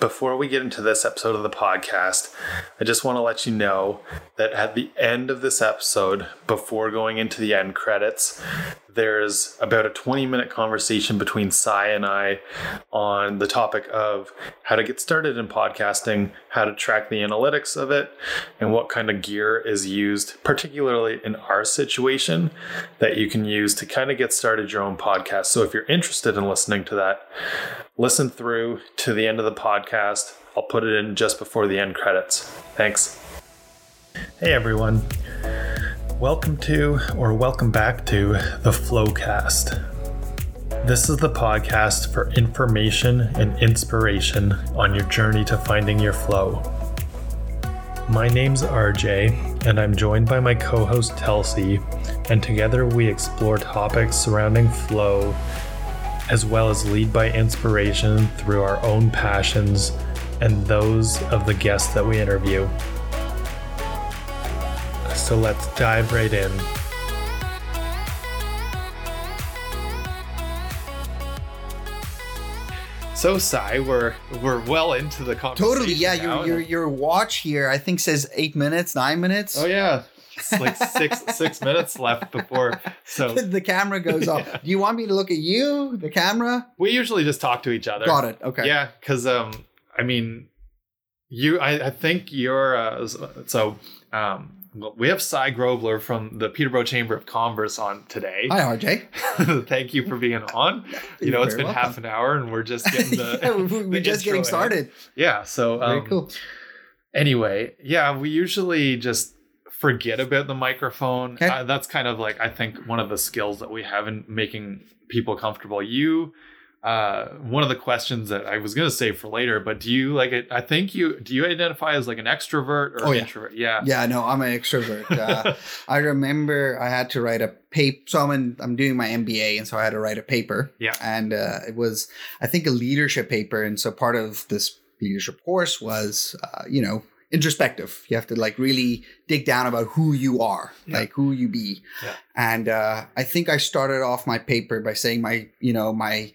Before we get into this episode of the podcast, I just want to let you know that at the end of this episode, before going into the end credits, there's about a 20 minute conversation between Si and I on the topic of how to get started in podcasting, how to track the analytics of it, and what kind of gear is used, particularly in our situation, that you can use to kind of get started your own podcast. So if you're interested in listening to that, listen through to the end of the podcast. I'll put it in just before the end credits. Thanks. Hey everyone. Welcome to, or welcome back to, the Flowcast. This is the podcast for information and inspiration on your journey to finding your flow. My name's RJ, and I'm joined by my co host Telsey, and together we explore topics surrounding flow as well as lead by inspiration through our own passions and those of the guests that we interview. So let's dive right in. So, Si, we're we're well into the conversation. Totally, yeah. now. Your your your watch here, I think says eight minutes, nine minutes. Oh yeah, it's like six six minutes left before. So the camera goes off. Do you want me to look at you, the camera? we usually just talk to each other. Got it. Okay. Yeah, because um, I mean, you, I, I think you're uh, so um, we have Si Grobler from the Peterborough Chamber of Commerce on today. Hi, RJ. Thank you for being on. You know, it's very been half an hour and we're just getting the. yeah, we're, the just getting in. started. Yeah. So Very um, cool. Anyway, yeah, we usually just forget about the microphone. Okay. Uh, that's kind of like I think one of the skills that we have in making people comfortable. You, uh, one of the questions that I was going to save for later, but do you like it? I think you do you identify as like an extrovert or Oh, yeah. introvert? Yeah. Yeah, no, I'm an extrovert. Uh, I remember I had to write a paper. So I'm in, I'm doing my MBA, and so I had to write a paper. Yeah. and uh, it was I think a leadership paper, and so part of this leadership course was uh, you know introspective. You have to like really dig down about who you are, Yeah. like who you be. Yeah. And uh, I think I started off my paper by saying my you know my.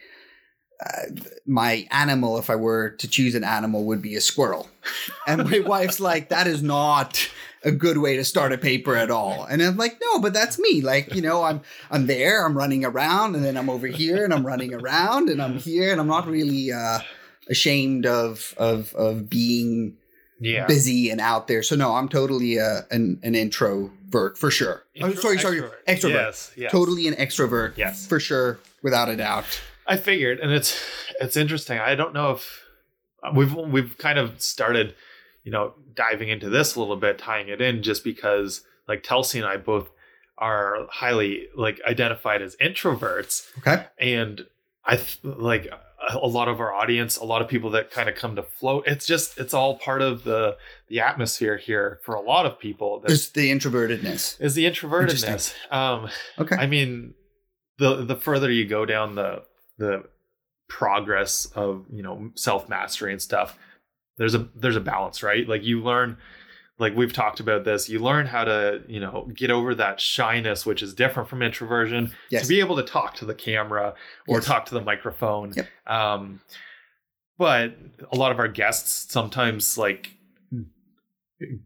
Uh, my animal, if I were to choose an animal, would be a squirrel. And my wife's like, that is not a good way to start a paper at all. And I'm like, no, but that's me. Like, you know, I'm I'm there, I'm running around, and then I'm over here and I'm running around and I'm here and I'm not really uh ashamed of of of being Yeah. busy and out there. So no, I'm totally uh, an an introvert for sure. Oh, Intro- sorry, sorry, extrovert. Yes. Yes. Totally an extrovert. Yes. For sure, without a doubt. I figured, and it's it's interesting. I don't know if we've we've kind of started, you know, diving into this a little bit, tying it in, just because like Telsey and I both are highly like identified as introverts, Okay. and I th- like a lot of our audience, a lot of people that kind of come to float. It's just it's all part of the the atmosphere here for a lot of people. That It's the introvertedness. is the introvertedness. Um, Okay. I mean, the the further you go down the the progress of you know self mastery and stuff, there's a there's a balance, right? Like you learn, like we've talked about this, you learn how to you know get over that shyness, which is different from introversion, Yes. to be able to talk to the camera or Yes. talk to the microphone. Yep. Um, but a lot of our guests sometimes like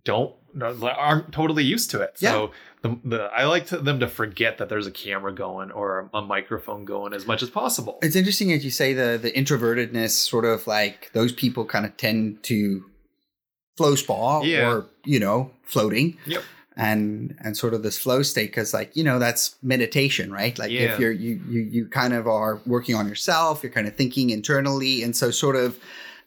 don't aren't totally used to it. So the, the I like to, them to forget that there's a camera going or a, microphone going as much as possible. It's interesting as you say the the introvertedness sort of like those people kind of tend to flow spa Yeah. or you know floating. Yep. And and sort of this flow state because like you know that's meditation right like Yeah. if you're you you you kind of are working on yourself you're kind of thinking internally and so sort of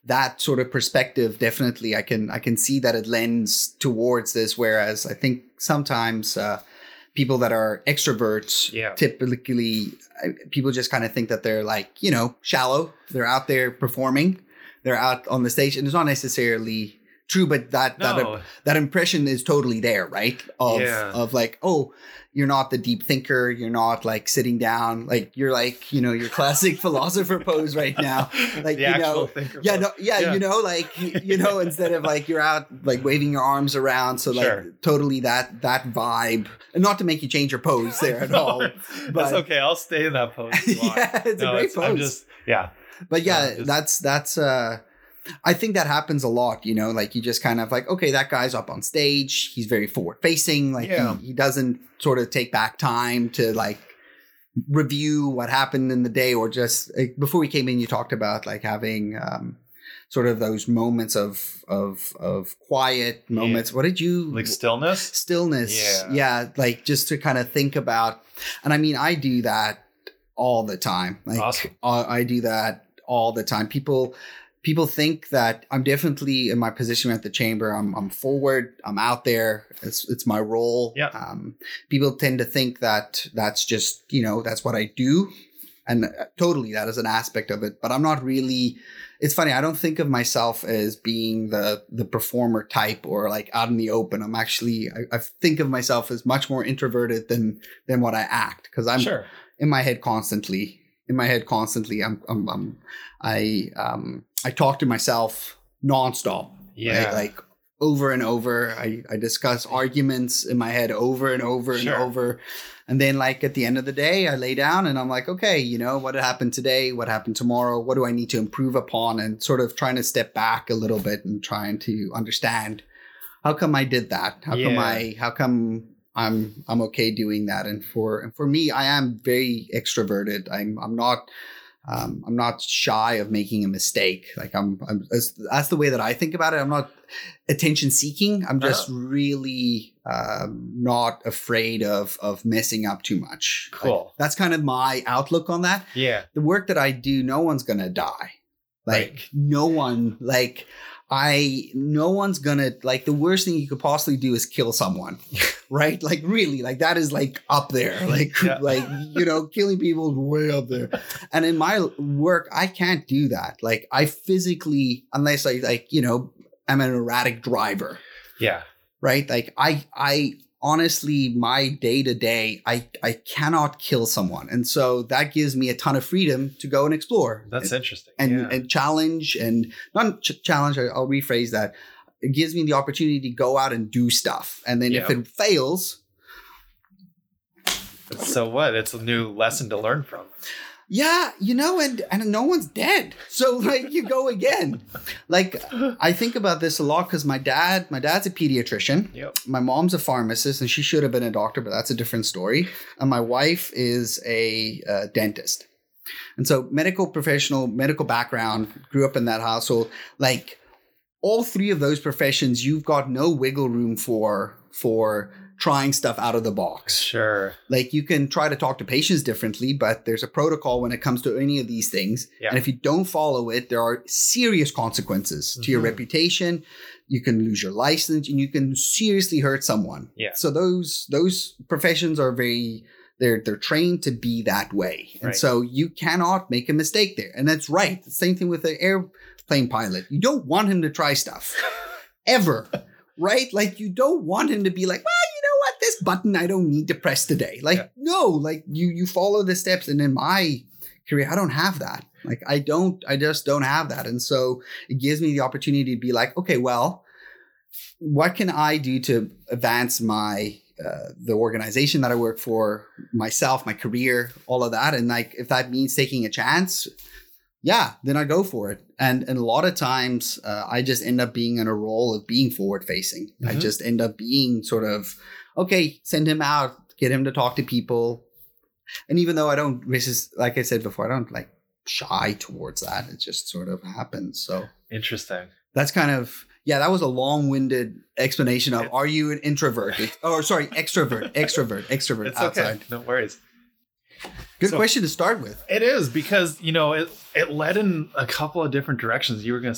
that sort of perspective definitely I can I can see that it lends towards this whereas I think sometimes uh, people that are extroverts Yeah. typically people just kind of think that they're like you know shallow they're out there performing they're out on the stage and it's not necessarily true but that that No, that impression is totally there right of Yeah. of like oh you're not the deep thinker you're not like sitting down like you're like you know your classic philosopher pose right now like the you know thinker. yeah, no, yeah, Yeah. you know, like you know, instead of like you're out like waving your arms around, so like Sure. totally that that vibe, and not to make you change your pose there at No, all. That's but- okay. I'll stay in that pose. if you want. yeah, it's No, a great pose. I'm just yeah. but yeah, no, just- that's that's uh I think that happens a lot, you know, like you just kind of like, okay, that guy's up on stage. He's very forward facing. Like Yeah. he, he doesn't sort of take back time to like review what happened in the day or just like, before we came in, you talked about like having, um, sort of those moments of, of, of quiet moments. What did you Like stillness. stillness? Yeah. Yeah. Like just to kind of think about, and I mean, I do that all the time. Like Awesome. uh, I do that all the time. People people think that I'm definitely in my position at the chamber. I'm I'm forward. I'm out there. It's it's my role. Yeah. Um, people tend to think that that's just you know that's what I do, and uh, totally that is an aspect of it. But I'm not really. It's funny. I don't think of myself as being the the performer type or like out in the open. I'm actually. I, I think of myself as much more introverted than than what I act because I'm sure. in my head constantly. In my head constantly. I'm, I'm, I'm I um I talk to myself nonstop. Yeah. right? Like over and over. I, I discuss arguments in my head over and over and Sure. over. And then like at the end of the day, I lay down and I'm like, okay, you know, what happened today? What happened tomorrow? What do I need to improve upon? And sort of trying to step back a little bit and trying to understand how come I did that? How come I how come I'm I'm okay doing that? And for and for me, I am very extroverted. I'm I'm not um, I'm not shy of making a mistake. Like I'm, I'm that's, that's the way that I think about it. I'm not attention seeking. I'm just really um, not afraid of of messing up too much. Like, Cool. that's kind of my outlook on that. Yeah. The work that I do, no one's gonna die. Like Right. no one. Like I, no one's gonna like the worst thing you could possibly do is kill someone, right? Like really, like that is like up there. Like Yeah. like you know, killing people is way up there. And in my work, I can't do that. Like I physically, unless I like, you know, I'm an erratic driver, Yeah. right? Like I, I honestly, my day to day, I, I cannot kill someone, and so that gives me a ton of freedom to go and explore. That's interesting. and yeah. and challenge and not ch- challenge. I'll rephrase that. It gives me the opportunity to go out and do stuff, and then if it fails, so what? It's a new lesson to learn from. Yeah, you know, and and no one's dead. So like you go again. Like I think about this a lot because my dad, my dad's a pediatrician. Yep. My mom's a pharmacist, and she should have been a doctor, but that's a different story. And my wife is a uh, dentist, and so medical professional, medical background, grew up in that household. Like all three of those professions, you've got no wiggle room for for trying stuff out of the box. Sure. Like you can try to talk to patients differently, but there's a protocol when it comes to any of these things. Yeah. And if you don't follow it, there are serious consequences to your Mhm. reputation. You can lose your license and you can seriously hurt someone. Yeah. So those those professions are very they're they're trained to be that way. And Right. so you cannot make a mistake there. And that's right. The same thing with the airplane pilot. You don't want him to try stuff ever. right? Like you don't want him to be like, well, you know what, this button I don't need to press today. Like, Yeah. no, like you you follow the steps. And in my career, I don't have that. Like I don't, I just don't have that. And so it gives me the opportunity to be like, okay, well, what can I do to advance my uh, the organization that I work for, myself, my career, all of that, and like if that means taking a chance, yeah, then I go for it. And and a lot of times, uh, I just end up being in a role of being forward facing. I Mhm. just end up being sort of okay, send him out, get him to talk to people. And even though I don't, this is like I said before, I don't like shy towards that. It just sort of happens. So Interesting. that's kind of yeah that was a long-winded explanation of are you an introvert or sorry extrovert extrovert extrovert It's outside okay. No worries. Good So- question to start with It is because you know it. It led in a couple of different directions. You were gonna.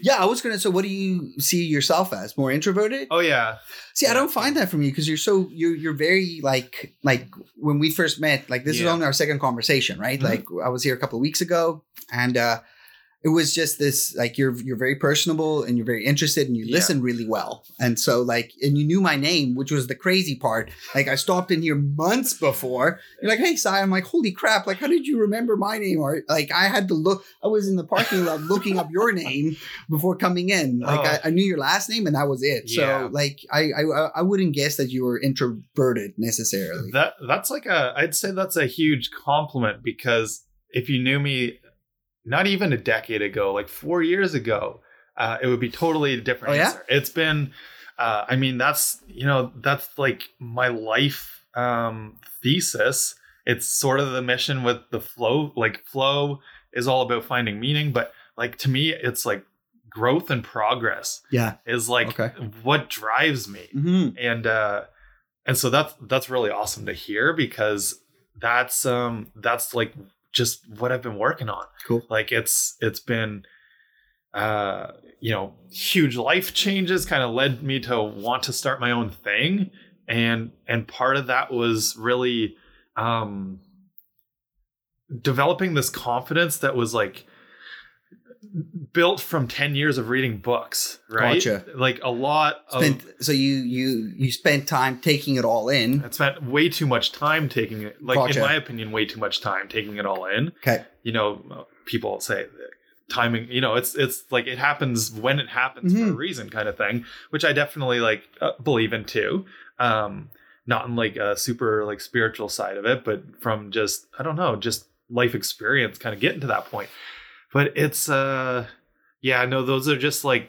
yeah i was gonna so what do you see yourself as more introverted Oh yeah. see i don't find that from you because you're so you're you're very like like when we first met like this is only our second conversation right Mhm. like i was here a couple of weeks ago and uh it was just this like you're you're very personable and you're very interested and you Yeah. listen really well and so like and you knew my name which was the crazy part like i stopped in here months before you're like hey Si. i'm like holy crap like how did you remember my name or like i had to look i was in the parking lot looking up your name before coming in like Oh. I, I knew your last name and that was it Yeah. so like I, I i wouldn't guess that you were introverted necessarily That that's like a. I'd say that's a huge compliment because if you knew me not even a decade ago, like four years ago, uh, it would be totally a different Oh, yeah? answer. It's been, uh, I mean, that's you know, that's like my life um, thesis. It's sort of the mission with the flow. Like flow is all about finding meaning, but like to me, it's like growth and progress Yeah. is like Okay. what drives me hmm and uh and so that's that's really awesome to hear because that's um that's like just what I've been working on Cool. like it's it's been uh you know huge life changes kind of led me to want to start my own thing and and part of that was really um developing this confidence that was like built from 10 years of reading books right Gotcha. like a lot Spent, of so you you you spent time taking it all in. I spent way too much time taking it like Gotcha. in my opinion way too much time taking it all in Okay. you know people say timing you know it's it's like it happens when it happens for a Mhm. reason kind of thing which i definitely like uh, believe in too um not in like a super like spiritual side of it but from just i don't know just life experience kind of getting to that point but it's uh yeah no those are just like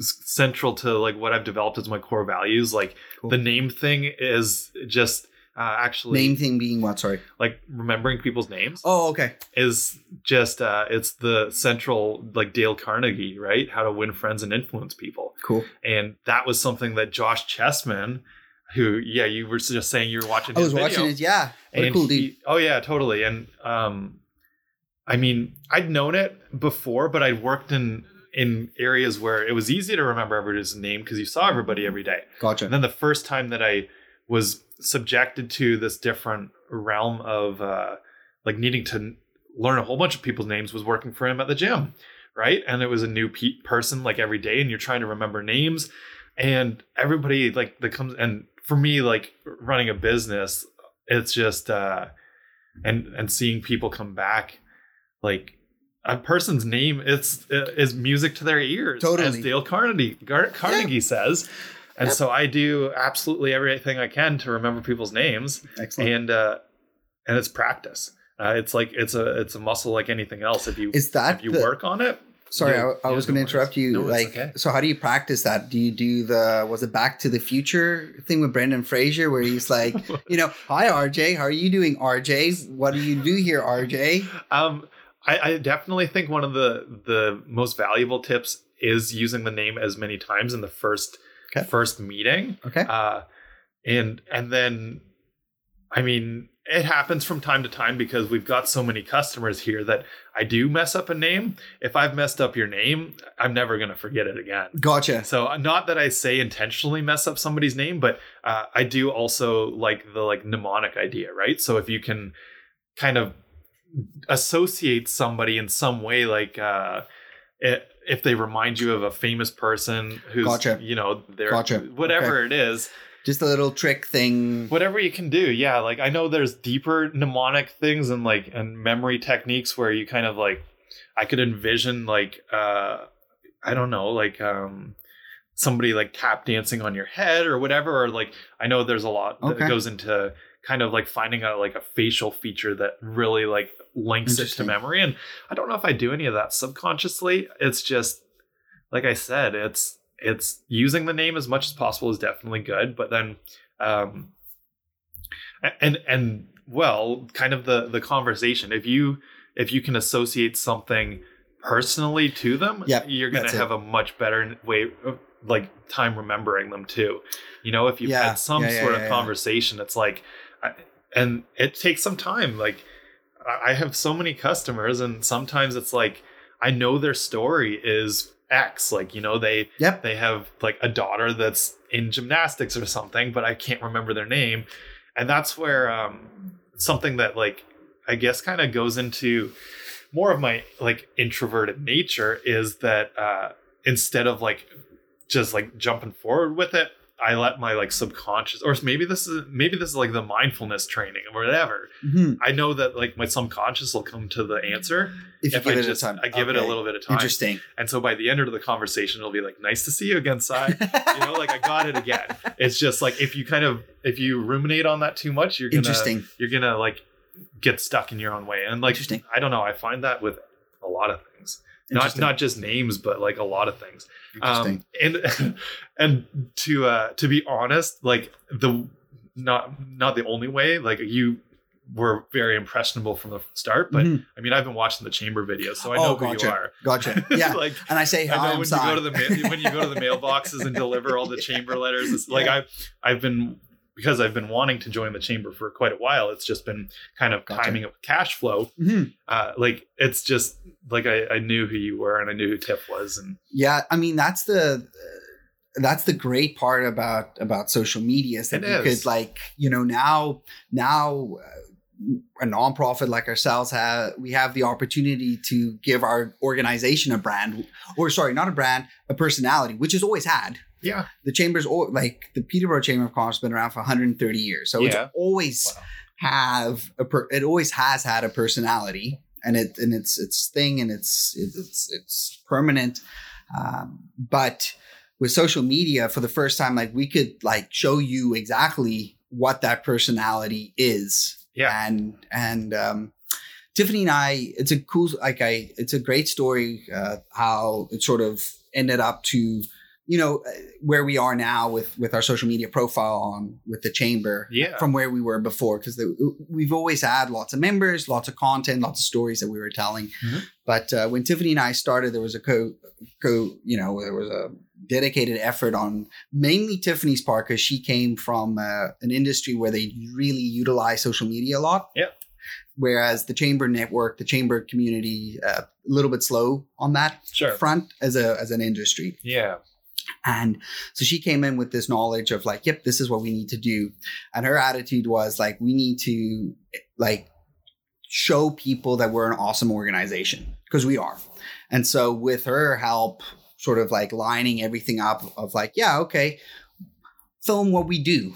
central to like what i've developed as my core values like Cool. the name thing is just uh actually Name thing being what? Sorry. like remembering people's names Oh, okay. is just uh it's the central like Dale Carnegie, right? How to win friends and influence people. Cool. And that was something that Josh Chessman, who yeah, you were just saying you were watching I was watching it. Yeah. What a and cool he- oh yeah, totally. And um I mean, I'd known it before, but I'd worked in in areas where it was easy to remember everybody's name because you saw everybody every day. Gotcha. And then the first time that I was subjected to this different realm of uh, like needing to learn a whole bunch of people's names was working for him at the gym, right? And it was a new pe- person like every day, and you're trying to remember names, and everybody like that comes. And for me, like running a business, it's just uh, and and seeing people come back, like a person's name it's is music to their ears Totally. as dale carnegie Gar- carnegie says and Yep. so i do absolutely everything i can to remember people's names Excellent. and uh and it's practice uh, it's like it's a it's a muscle like anything else if you Is that if you the- work on it Sorry, Yeah, I, I yeah, was going to interrupt you. No, like, okay. so how do you practice that? Do you do the was it Back to the Future thing with Brendan Fraser, where he's like, you know, hi RJ, how are you doing, RJ? What do you do here, RJ? Um, I, I definitely think one of the the most valuable tips is using the name as many times in the first Okay. first meeting. Okay. Uh, and and then, I mean, it happens from time to time because we've got so many customers here that I do mess up a name. If I've messed up your name, I'm never gonna forget it again. Gotcha. So not that I say intentionally mess up somebody's name, but uh, I do also like the like mnemonic idea, right? So if you can kind of associate somebody in some way, like uh, i if they remind you of a famous person who's Gotcha. you know they're Gotcha. whatever it is, Just a little trick thing. whatever you can do yeah like i know there's deeper mnemonic things and like and memory techniques where you kind of like i could envision like uh i don't know like um somebody like tap dancing on your head or whatever or like i know there's a lot that goes into kind of like finding out like a facial feature that really like links it to memory and i don't know if i do any of that subconsciously it's just like i said it's it's using the name as much as possible is definitely good but then um and and well kind of the the conversation if you if you can associate something personally to them Yep, you're gonna that's it. have a much better way of like time remembering them too you know if you've Yeah, had some yeah, yeah, sort yeah, of yeah. conversation it's like I, and it takes some time like I- i have so many customers and sometimes it's like i know their story is x like you know they Yep. they have like a daughter that's in gymnastics or something but i can't remember their name and that's where um something that like i guess kind of goes into more of my like introverted nature is that uh instead of like just like jumping forward with it i let my like subconscious or maybe this is maybe this is like the mindfulness training or whatever Mhm. i know that like my subconscious will come to the answer If if give i it just a time, i give it a little bit of time Interesting. and so by the end of the conversation it'll be like nice to see you again Si you know like i got it again it's just like if you kind of if you ruminate on that too much you're gonna Interesting. you're gonna like get stuck in your own way and like Interesting. i don't know i find that with a lot of things. Not not just names, but like a lot of things. Um, and and to uh, to be honest, like the not not the only way. Like you were very impressionable from the start, but Mhm. I mean, I've been watching the chamber videos, so I Oh, know who you are. Gotcha. Yeah. like and I say I hi. know I'm when you go to the mail, when you go to the mailboxes and deliver all the chamber letters. It's like Yeah. I've I've been because I've been wanting to join the chamber for quite a while. It's just been kind of Gotcha. timing up cash flow. Mhm. Uh, like it's just like I, I knew who you were and I knew who Tiff was, and Yeah, I mean that's the that's the great part about about social media is that It you is. could like you know now now uh, a nonprofit like ourselves have we have the opportunity to give our organization a brand or sorry not a brand a personality which has always had yeah, the chambers al- like the Peterborough Chamber of Commerce has been around for 130 years so Yeah. it's always have a per- it always has had a personality and it and it's its thing and it's it's it's permanent. Um, but with social media for the first time like we could like show you exactly what that personality is. Yeah, and and um tiffany and i it's a cool like i it's a great story uh how it sort of ended up to you know uh, where we are now with with our social media profile on with the chamber yeah. from where we were before because we've always had lots of members lots of content lots of stories that we were telling Mhm. but uh, when tiffany and i started there was a co co you know there was a dedicated effort on mainly tiffany's part because she came from uh, an industry where they really utilize social media a lot Yep. whereas the chamber network the chamber community uh, a little bit slow on that Sure. front as a as an industry yeah, and so she came in with this knowledge of like, yep, this is what we need to do. And her attitude was like, we need to like show people that we're an awesome organization because we are. And so with her help, sort of like lining everything up of like, yeah, okay, film what we do.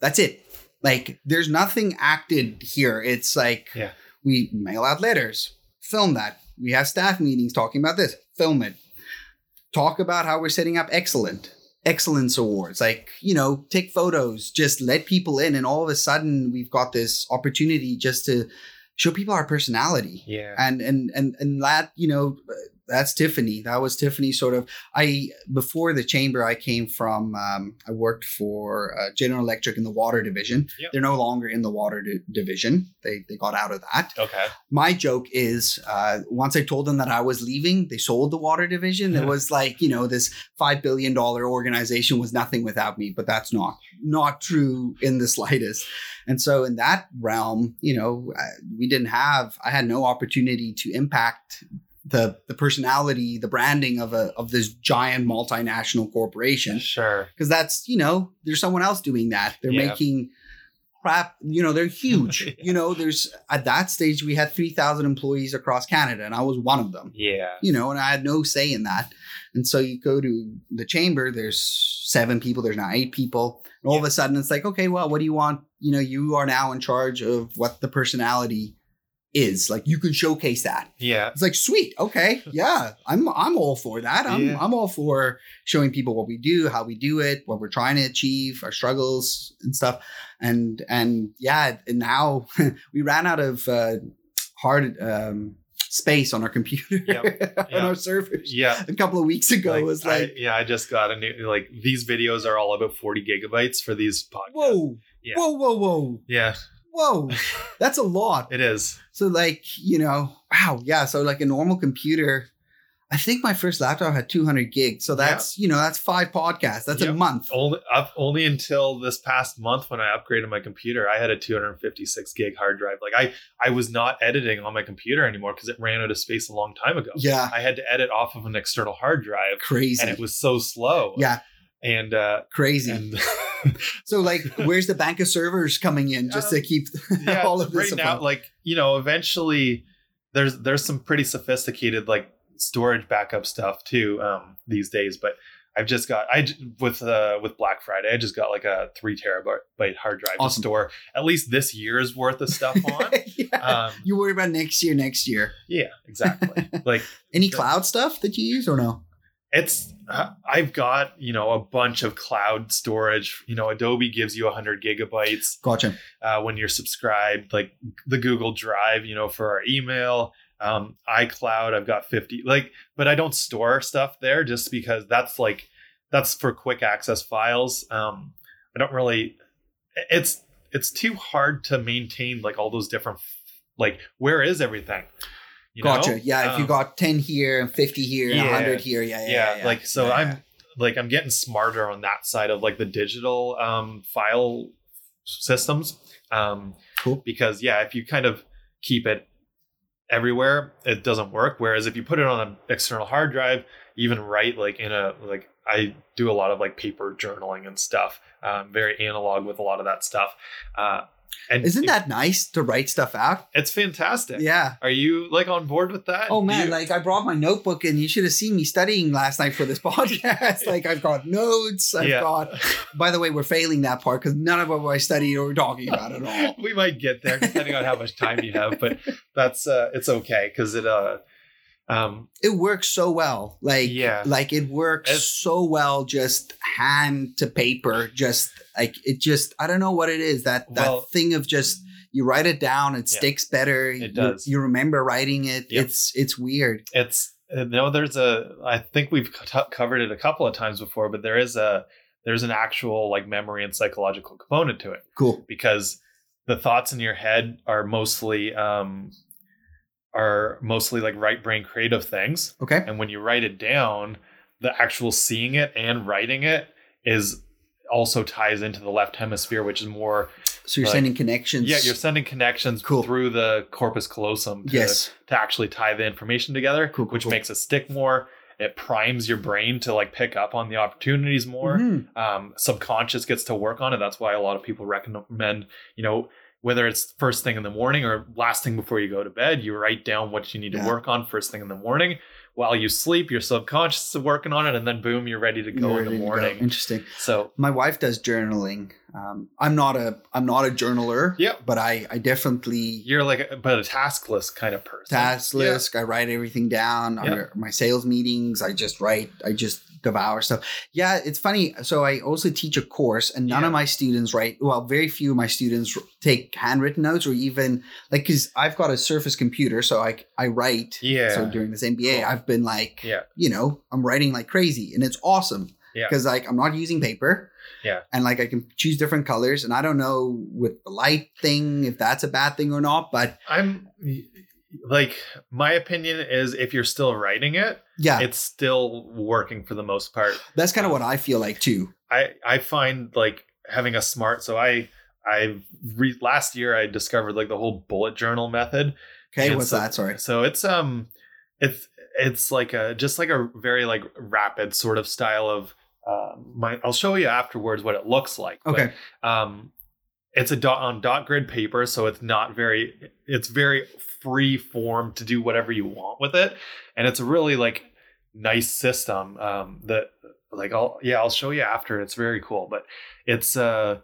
That's it. Like there's nothing acted here. It's like Yeah. we mail out letters, film that. We have staff meetings talking about this, film it talk about how we're setting up excellent excellence awards like you know take photos just let people in and all of a sudden we've got this opportunity just to show people our personality yeah. and and and and that you know that's tiffany that was tiffany sort of i before the chamber i came from um, i worked for uh, general electric in the water division Yep. they're no longer in the water di- division they they got out of that Okay. my joke is uh, once I told them that I was leaving, they sold the water division. It was like you know this five billion dollar organization was nothing without me, but that's not not true in the slightest. And so in that realm, you know, we didn't have I had no opportunity to impact the the personality, the branding of a of this giant multinational corporation Sure. because that's you know there's someone else doing that they're Yeah. making crap you know they're huge Yeah. you know there's at that stage we had 3000 employees across canada and i was one of them Yeah. you know and i had no say in that and so you go to the chamber there's seven people there's now eight people and all of a sudden it's like okay well what do you want you know you are now in charge of what the personality is like you can showcase that Yeah. it's like sweet, okay, yeah, I'm I'm all for that. I'm Yeah. I'm all for showing people what we do, how we do it, what we're trying to achieve, our struggles and stuff. And and yeah, and now we ran out of uh, hard um, space on our computer Yep, on yep. our servers. Yeah. A couple of weeks ago it was I- like, yeah, I just got a new like these videos are all about 40 gigabytes for these podcasts. whoa, Yeah. whoa, whoa, whoa, Yeah, whoa, that's a lot. it is. So like, you know, wow, yeah. So like a normal computer, I think my first laptop had 200 gigs. So that's, you know, that's five podcasts. That's a month. Only up only until this past month when I upgraded my computer, I had a 256 gig hard drive. Like I I was not editing on my computer anymore because it ran out of space a long time ago. Yeah. I had to edit off of an external hard drive Crazy. and it was so slow. yeah. And uh Crazy. and so like, where's the bank of servers coming in just to keep yeah, all of this right now like, you know, eventually there's there's some pretty sophisticated like storage backup stuff too um these days, but I've just got I with uh with Black Friday I just got like a three terabyte hard drive Awesome. to store at least this year's worth of stuff on. yeah. um, you worry about next year, next year. yeah, exactly. like Any cloud stuff that you use or no? It's uh, I've got you know a bunch of cloud storage. You know, Adobe gives you 100 gigabytes Gotcha. uh, when you're subscribed. Like the Google Drive, you know, for our email. Um, iCloud, I've got 50. Like, but I don't store stuff there just because that's like that's for quick access files. Um, I don't really. It's it's too hard to maintain like all those different like where is everything. You gotcha. know? Yeah, if you Um, got ten here and fifty here and yeah. hundred here, yeah, yeah, yeah, yeah, like so i'm like i'm getting smarter on that side of like the digital um file systems um Cool. because yeah if you kind of keep it everywhere it doesn't work whereas if you put it on an external hard drive even write like in a like i do a lot of like paper journaling and stuff um very analog with a lot of that stuff uh and Isn't it- that nice to write stuff out? it's fantastic Yeah. are you like on board with that Oh man, you- like I brought my notebook and you should have seen me studying last night for this podcast. like I've got notes. I've Yeah. got by the way, we're failing that part because none of what I studied or we're talking about at all. we might get there depending on how much time you have, but that's uh it's okay because it uh um It works so well. Like Yeah. like it works It's- so well just hand to paper. Just like it just I don't know what it is. That that Well- thing of just you write it down, it Yeah. sticks better. It you- does. You, remember writing it. Yep. It's it's weird. it's uh, no there's a I think we've co- covered it a couple of times before, but there is a there's an actual like memory and psychological component to it Cool. because the thoughts in your head are mostly um are mostly like right brain creative things Okay. and when you write it down the actual seeing it and writing it is also ties into the left hemisphere which is more So you're Like- sending connections. Yeah, you're sending connections Cool. through the corpus callosum to, yes. to actually tie the information together, Cool, cool, which makes it stick more. It primes your brain to like pick up on the opportunities more. Mhm. Um, subconscious gets to work on it. That's why a lot of people recommend, you know, whether it's first thing in the morning or last thing before you go to bed, you write down what you need to work on first thing in the morning. While you sleep, your subconscious is working on it, and then boom, you're ready to go You're in the morning. Interesting. So My wife does journaling. Um, I'm not a I'm not a journaler. Yeah. But I I definitely you're like, a, but a taskless kind of person. task Yeah. list. I write everything down. Yeah. My sales meetings, I just write. I just devour stuff. Yeah, it's funny. So I also teach a course, and none Yeah. of my students write. Well, very few of my students take handwritten notes, or even like because I've got a Surface computer, so I I write. Yeah. So during this MBA, Cool. I've been like, Yeah. you know, I'm writing like crazy, and it's awesome. Yeah. Because like I'm not using paper. Yeah. And like I can choose different colors, and I don't know with the light thing if that's a bad thing or not, but I'm like my opinion is if you're still writing it, yeah, it's still working for the most part. that's kind of what I feel like too. I I find like having a smart so I I re- last year I discovered like the whole bullet journal method. Okay, And what's so- that? Sorry. So it's um it's it's like a just like a very like rapid sort of style of uh, my I'll show you afterwards what it looks like. but, Okay. um it's a dot on dot grid paper so it's not very it's very free form to do whatever you want with it. And it's a really like nice system um that like I'll yeah I'll show you after. It's very cool but it's uh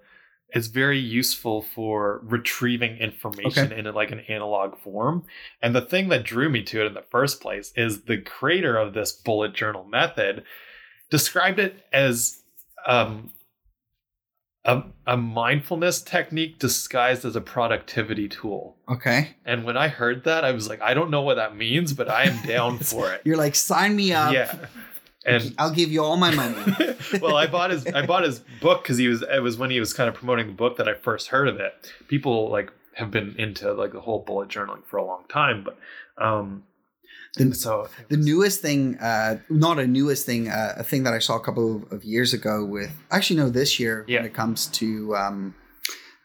it's very useful for retrieving information in like an analog form. And the thing that drew me to it in the first place is the creator of this bullet journal method described it as um a, a mindfulness technique disguised as a productivity tool. Okay. And when I heard that, I was like, I don't know what that means, but I am down for it. You're like, sign me up. yeah. And I'll give you all my money. well, I bought his I bought his book because he was it was when he was kind of promoting the book that I first heard of it. People like have been into like the whole bullet journaling for a long time, but um The- so the newest thing, uh, not a newest thing, uh, a thing that I saw a couple of, years ago with, actually, no, this year Yeah. when it comes to um,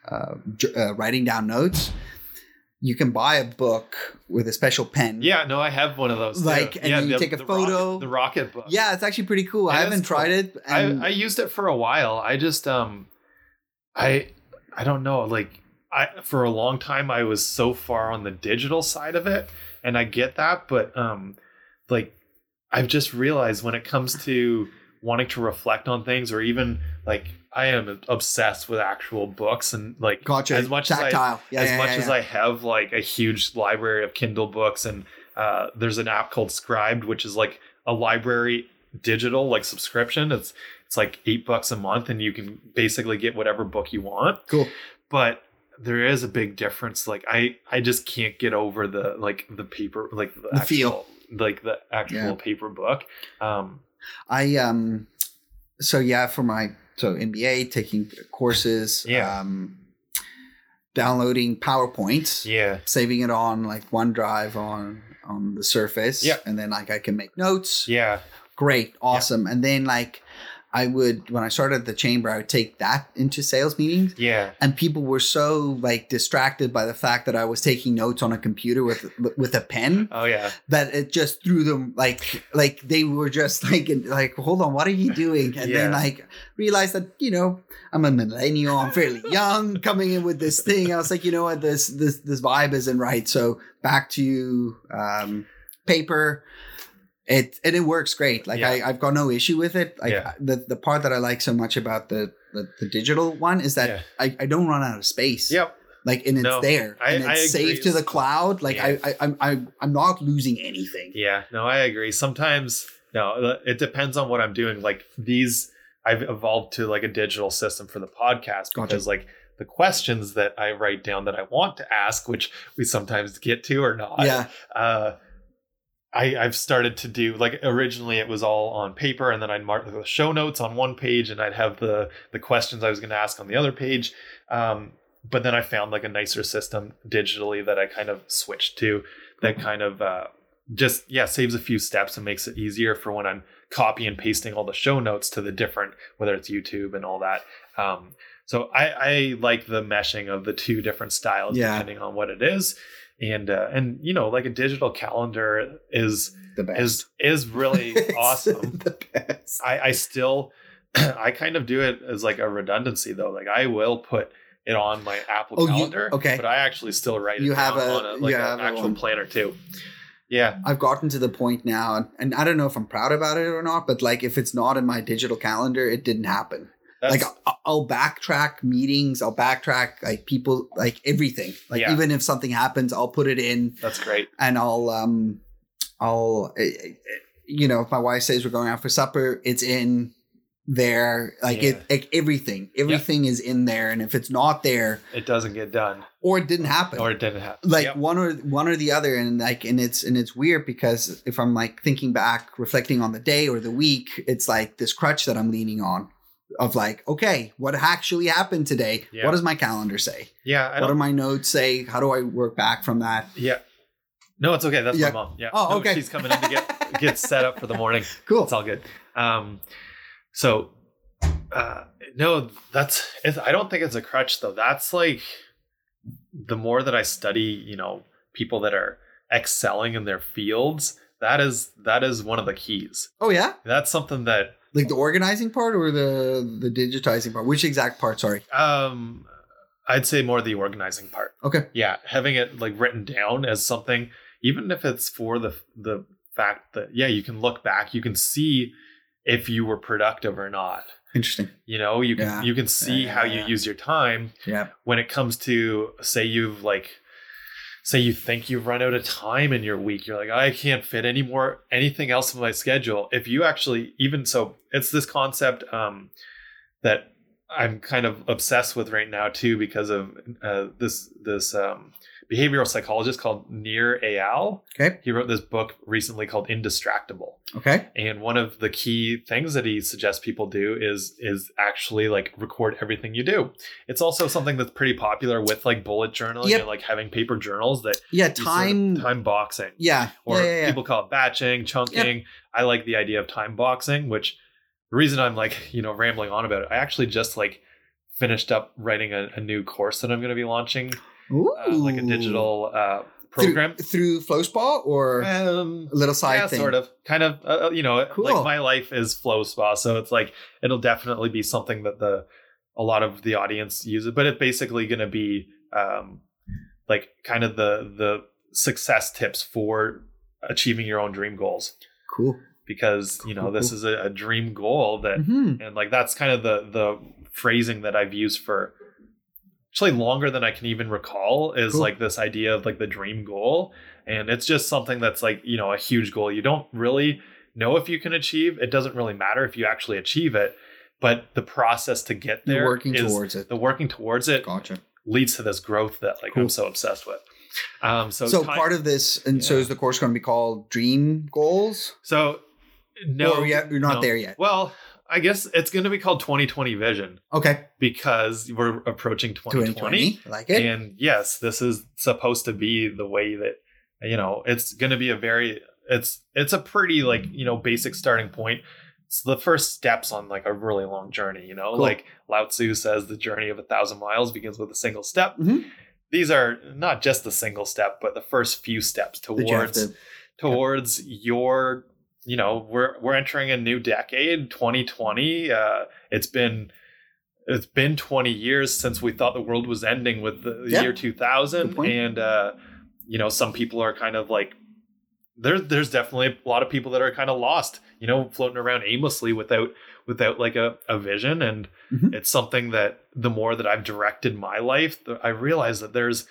uh, uh, writing down notes, you can buy a book with a special pen. yeah, no, I have one of those. too. Like, and yeah, you take a photo. Rocket, the Rocketbook. Yeah, it's actually pretty cool. I haven't cool. tried it. And I, I used it for a while. I just um I I don't know, like I for a long time I was so far on the digital side of it and I get that, but um like I've just realized when it comes to wanting to reflect on things or even like I am obsessed with actual books and like gotcha. as much as I Tactile. yeah, as yeah, much yeah, as. I have like a huge library of Kindle books and uh, there's an app called Scribd, which is like a library digital like subscription. It's it's like eight bucks a month and you can basically get whatever book you want. Cool. But there is a big difference. Like I I just can't get over the like the paper like the, The actual, feel. like the actual Yeah. paper book. Um I um so yeah for my so MBA taking courses Yeah. um downloading PowerPoints yeah. saving it on like OneDrive on on the Surface Yeah. and then like I can make notes Yeah. great awesome and then like I would when I started the chamber I would take that into sales meetings. Yeah. and people were so like distracted by the fact that I was taking notes on a computer with with a pen Oh yeah. that it just threw them like like they were just like like hold on what are you doing? And then like realized that you know i'm a millennial i'm fairly young coming in with this thing. I was like you know what? This this this vibe isn't right. So back to um paper it and it works great like Yeah. I, i've got no issue with it like Yeah. the the part that i like so much about the the, the digital one is that Yeah. I, I don't run out of space Yep. like and it's No, there I- and it's saved to the cloud like. I, I i'm I, i'm not losing anything Yeah, no, I agree. Sometimes, no, it depends on what I'm doing. Like these, I've evolved to like a digital system for the podcast Gotcha. because, like, the questions that I write down that I want to ask, which we sometimes get to or not, yeah uh, I, I've started to do like originally it was all on paper and then I'd mark the show notes on one page and I'd have the the questions I was going to ask on the other page. Um, but then I found like a nicer system digitally that I kind of switched to that kind of uh, just yeah saves a few steps and makes it easier for when I'm copy and pasting all the show notes to the different whether it's YouTube and all that. Um, so I, I like the meshing of the two different styles Yeah. depending on what it is and uh, and you know like a digital calendar is the best is is really awesome the best i i still i kind of do it as like a redundancy though like i will put it on my apple Oh, you- calendar okay. but i actually still write it You have down a- on a like you an have a actual one. planner too yeah I've gotten to the point now, and I don't know if I'm proud about it or not, but like if it's not in my digital calendar, it didn't happen. That's like I'll backtrack meetings, I'll backtrack like people, like everything. Like Yeah. even if something happens, I'll put it in, that's great and I'll um, I'll eh, eh, you know, if my wife says we're going out for supper, it's in there. Like Yeah. it, like everything, everything is in there, and if it's not there, it doesn't get done or it didn't happen, or it didn't happen like Yep. one or one or the other and like and it's and it's weird because if i'm like thinking back reflecting on the day or the week it's like this crutch that i'm leaning on of like okay what actually happened today Yeah. what does my calendar say yeah i what do my notes say how do i work back from that yeah no it's okay that's Yeah. my mom yeah Oh, No, okay. she's coming in to get get set up for the morning cool it's all good. Um, so uh, no, that's. It's, I don't think it's a crutch though. That's like the more that I study, you know, people that are excelling in their fields. That is that is one of the keys. oh yeah That's something that like the organizing part or the the digitizing part which exact part sorry um, I'd say more the organizing part. okay Yeah, having it like written down as something, even if it's for the the fact that yeah, you can look back, you can see if you were productive or not. interesting you know you can Yeah. you can see Yeah, how yeah, you yeah. use your time yeah when it comes to say you've like say you think you've run out of time in your week. You're like i can't fit any more anything else in my schedule. If you actually even so it's this concept um that i'm kind of obsessed with right now too because of uh, this this um behavioral psychologist called Nir Eyal. okay He wrote this book recently called Indistractable. okay And one of the key things that he suggests people do is is actually like record everything you do. It's also something that's pretty popular with like bullet journaling Yep. and like having paper journals that yeah you sort of- time time boxing yeah or yeah, yeah, yeah. people call it batching, chunking. I like the idea of time boxing, which the reason I'm like, you know, rambling on about it, I actually just like finished up writing a, a new course that I'm going to be launching, uh, like a digital uh, Through- program. through, FlowSpa or Um, a little side yeah, thing. sort of, kind of. Uh, you know, Cool. like my life is flow spa, so it's like it'll definitely be something that the a lot of the audience uses, but it's basically going to be um, like kind of the the success tips for achieving your own dream goals Cool. because you know Cool, this is a, a dream goal that Mhm. and like that's kind of the the phrasing that I've used for actually longer than I can even recall is Cool. like this idea of like the dream goal and it's just something that's like you know a huge goal you don't really know if you can achieve it doesn't really matter if you actually achieve it but the process to get there You're working is- towards it. the working towards it Gotcha. leads to this growth that like Cool. I'm so obsessed with. Um, so So, part of this, and so is the course going to be called Dream Goals? so no, or yet you're not no. there yet. Well, I guess it's going to be called 2020 Vision Okay, because we're approaching 2020. 2020, like it. And yes, this is supposed to be the way that you know it's going to be a very it's it's a pretty like you know basic starting point. It's the first steps on like a really long journey. You know, Cool. like Lao Tzu says, the journey of a thousand miles begins with a single step. Mhm. These are not just the single step, but the first few steps That you have towards to- towards your you know we're we're entering a new decade 2020 uh it's been it's been 20 years since we thought the world was ending with the Yeah. year 2000 and uh you know some people are kind of like there's there's definitely a lot of people that are kind of lost you know floating around aimlessly without without like a, a vision and Mhm. it's something that the more that i've directed my life i realize that there's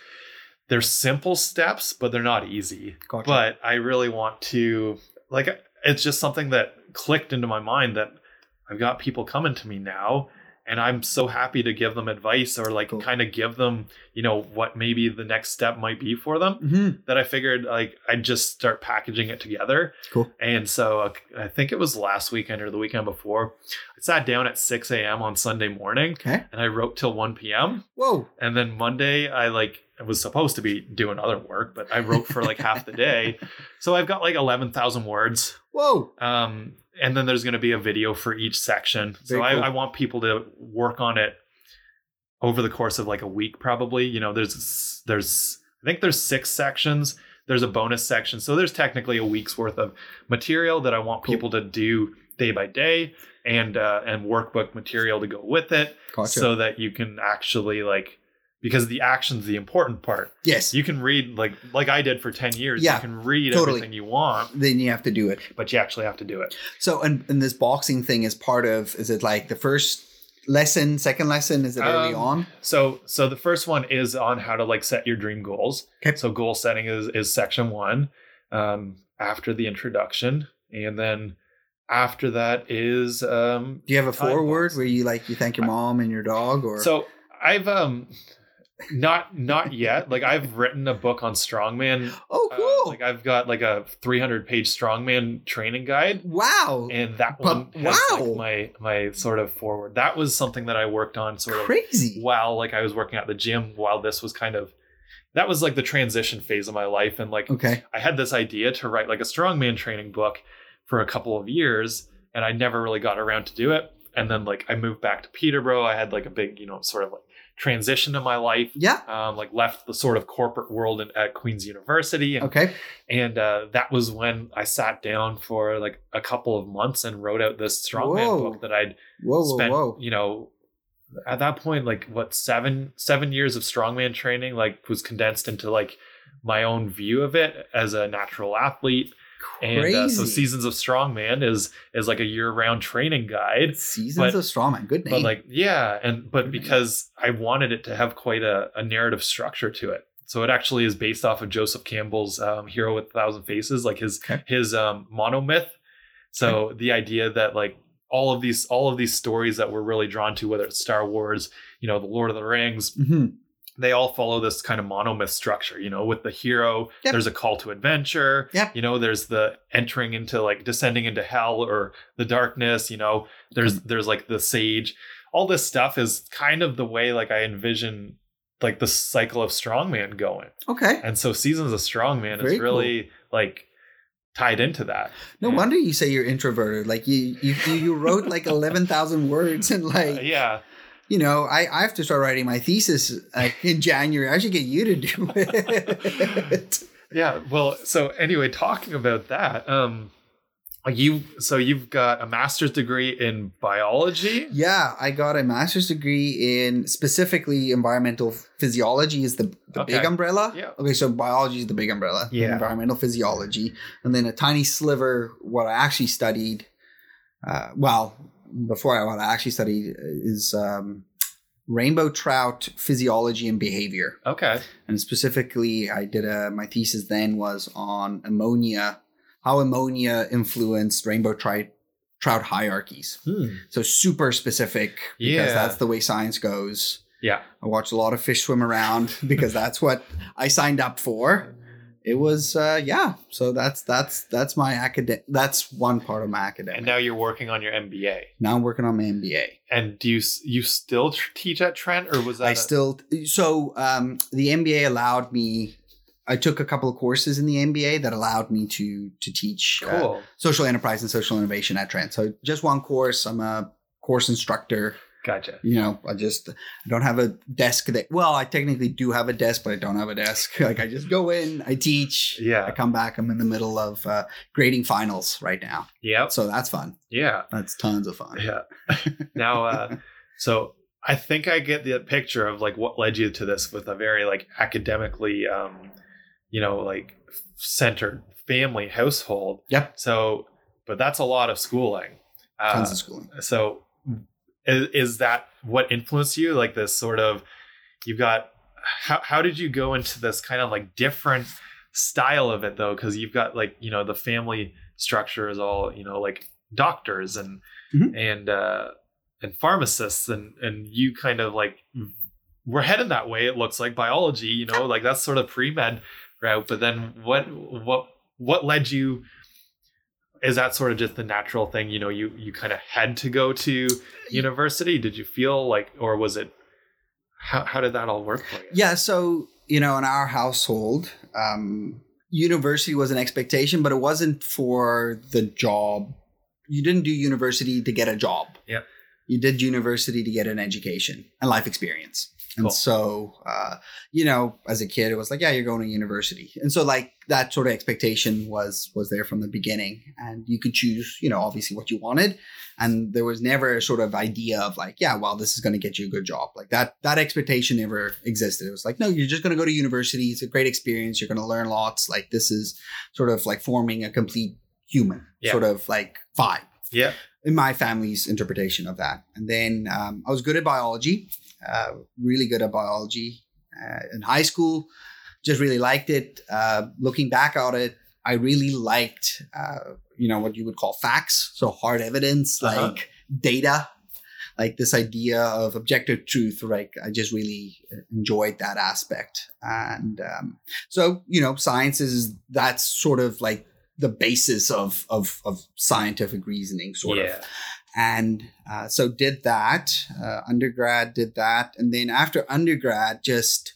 there's simple steps but they're not easy Gotcha. but I really want to like it's just something that clicked into my mind that I've got people coming to me now and I'm so happy to give them advice or like Cool. kind of give them, you know, what maybe the next step might be for them Mhm. that I figured like I'd just start packaging it together. Cool. And so uh, I think it was last weekend or the weekend before. I sat down at 6 a.m. on Sunday morning Okay. and I wrote till 1 p.m. Whoa. And then Monday, I like I was supposed to be doing other work, but I wrote for like half the day. So I've got like eleven thousand words. Whoa. Um, and then there's going to be a video for each section. so cool. I, I want people to work on it over the course of like a week, probably. You know, there's there's I think there's six sections. There's a bonus section, so there's technically a week's worth of material that I want Cool. people to do day by day, and uh, and workbook material to go with it Gotcha. so that you can actually like because the action's the important part. yes. You can read like like I did for 10 years. Yeah, you can read totally. everything you want, then you have to do it. but you actually have to do it. So, and, and this boxing thing is part of, is it like the first lesson, second lesson? Is it early Um, on? So so the first one is on how to like set your dream goals. Okay. So goal setting is is section 1 um after the introduction and then after that is um Do you have a foreword where you like, you thank your mom and your dog or? So I've um not not yet. Like I've written a book on strongman oh, Uh, cool. like I've got like a 300 page strongman training guide, wow. and that But- one has wow. like my my sort of foreword. That was something that I worked on sort of Crazy. while like I was working at the gym. While this was kind of that was like the transition phase of my life, and like Okay. I had this idea to write like a strongman training book for a couple of years, and I never really got around to do it. And then like I moved back to Peterborough. I had like a big you know sort of like transition in my life. Yeah. Um, like left the sort of corporate world in, at Queen's University, and Okay. and uh, that was when I sat down for like a couple of months and wrote out this strongman Whoa. book that I'd Whoa, whoa, spent, whoa. you know, at that point, like what seven seven years of strongman training, like was condensed into like my own view of it as a natural athlete. And uh, so seasons of strongman is is like a year round training guide. Seasons but- of Strongman. Good name. But like, yeah, and but Good name. because I wanted it to have quite a, a narrative structure to it. So it actually is based off of Joseph Campbell's um, Hero with a Thousand Faces, like his Okay. his um, monomyth. So the idea that like all of these all of these stories that we're really drawn to, whether it's Star Wars, you know, the Lord of the Rings, Mhm. They all follow this kind of monomyth structure. You know, with the hero, Yep. there's a call to adventure. Yep. You know, there's the entering into like descending into hell or the darkness. You know, there's there's like the sage. All this stuff is kind of the way like I envision like the cycle of strongman going. Okay. And so seasons of strongman Very is really like tied into that. No Yeah. wonder you say you're introverted. Like you, you, you, you wrote like eleven thousand words, and Uh, like yeah. You know, I, I have to start writing my thesis like in January. I should get you to do it. Yeah. Well, so anyway, talking about that, um you so you've got a master's degree in biology. yeah, I got a master's degree in specifically environmental physiology is the, the big umbrella. Yeah. Okay, so biology is the big umbrella. Yeah. Environmental physiology, and then a tiny sliver what I actually studied. Uh, well, before I what I actually studied is um, rainbow trout physiology and behavior. Okay. and specifically i did a my thesis then was on ammonia how ammonia influenced rainbow tri- trout hierarchies Hmm. so super specific because Yeah. that's the way science goes Yeah. I watched a lot of fish swim around because that's what I signed up for. It was uh yeah, so that's that's that's my academic that's one part of my academic. And now you're working on your MBA. now I'm working on my MBA. And do you you still teach at Trent, or was that I a- still so um the MBA allowed me I took a couple of courses in the MBA that allowed me to to teach uh, social enterprise and social innovation at Trent. So just one course. I'm a course instructor. Gotcha. You know, I just I don't have a desk that well, I technically do have a desk, but I don't have a desk. Like I just go in, I teach, Yeah. I come back, I'm in the middle of uh, grading finals right now. Yep. So that's fun. Yeah. That's tons of fun. Yeah. now, uh, so I think I get the picture of like what led you to this with a very like academically, um, you know, like centered family household. Yep. So, but that's a lot of schooling. Uh, Tons of schooling. so is, is that what influenced you? Like this sort of you've got how, how did you go into this kind of like different style of it though? Because you've got like you know the family structure is all you know like doctors and Mhm. and uh and pharmacists and and you kind of like we're headed that way it looks like biology you know? Like that's sort of pre-med route but then what what what led you is that sort of just the natural thing you know you you kind of had to go to university did you feel like or was it how, how did that all work for you Yeah, so you know, in our household, um, university was an expectation, but it wasn't for the job. You didn't do university to get a job. Yep. You did university to get an education and life experience. And Cool. so, uh, you know, as a kid, it was like, yeah, you're going to university, and so like that sort of expectation was was there from the beginning, and you could choose, you know, obviously what you wanted, and there was never a sort of idea of like yeah well this is going to get you a good job. Like that that expectation never existed. It was like no you're just going to go to university. It's a great experience. You're going to learn lots. Like this is sort of like forming a complete human Yeah. sort of like vibe. Yeah. In my family's interpretation of that. And then um, i was good at biology uh, really good at biology uh, in high school. Just really liked it. Uh, looking back at it i really liked uh, you know what you would call facts. So hard evidence Uh-huh. like data like this idea of objective truth like i just really enjoyed that aspect. And um, so you know science is that's sort of like the basis of of, of scientific reasoning sort of. Yeah and uh, so did that uh, undergrad did that. And then after undergrad just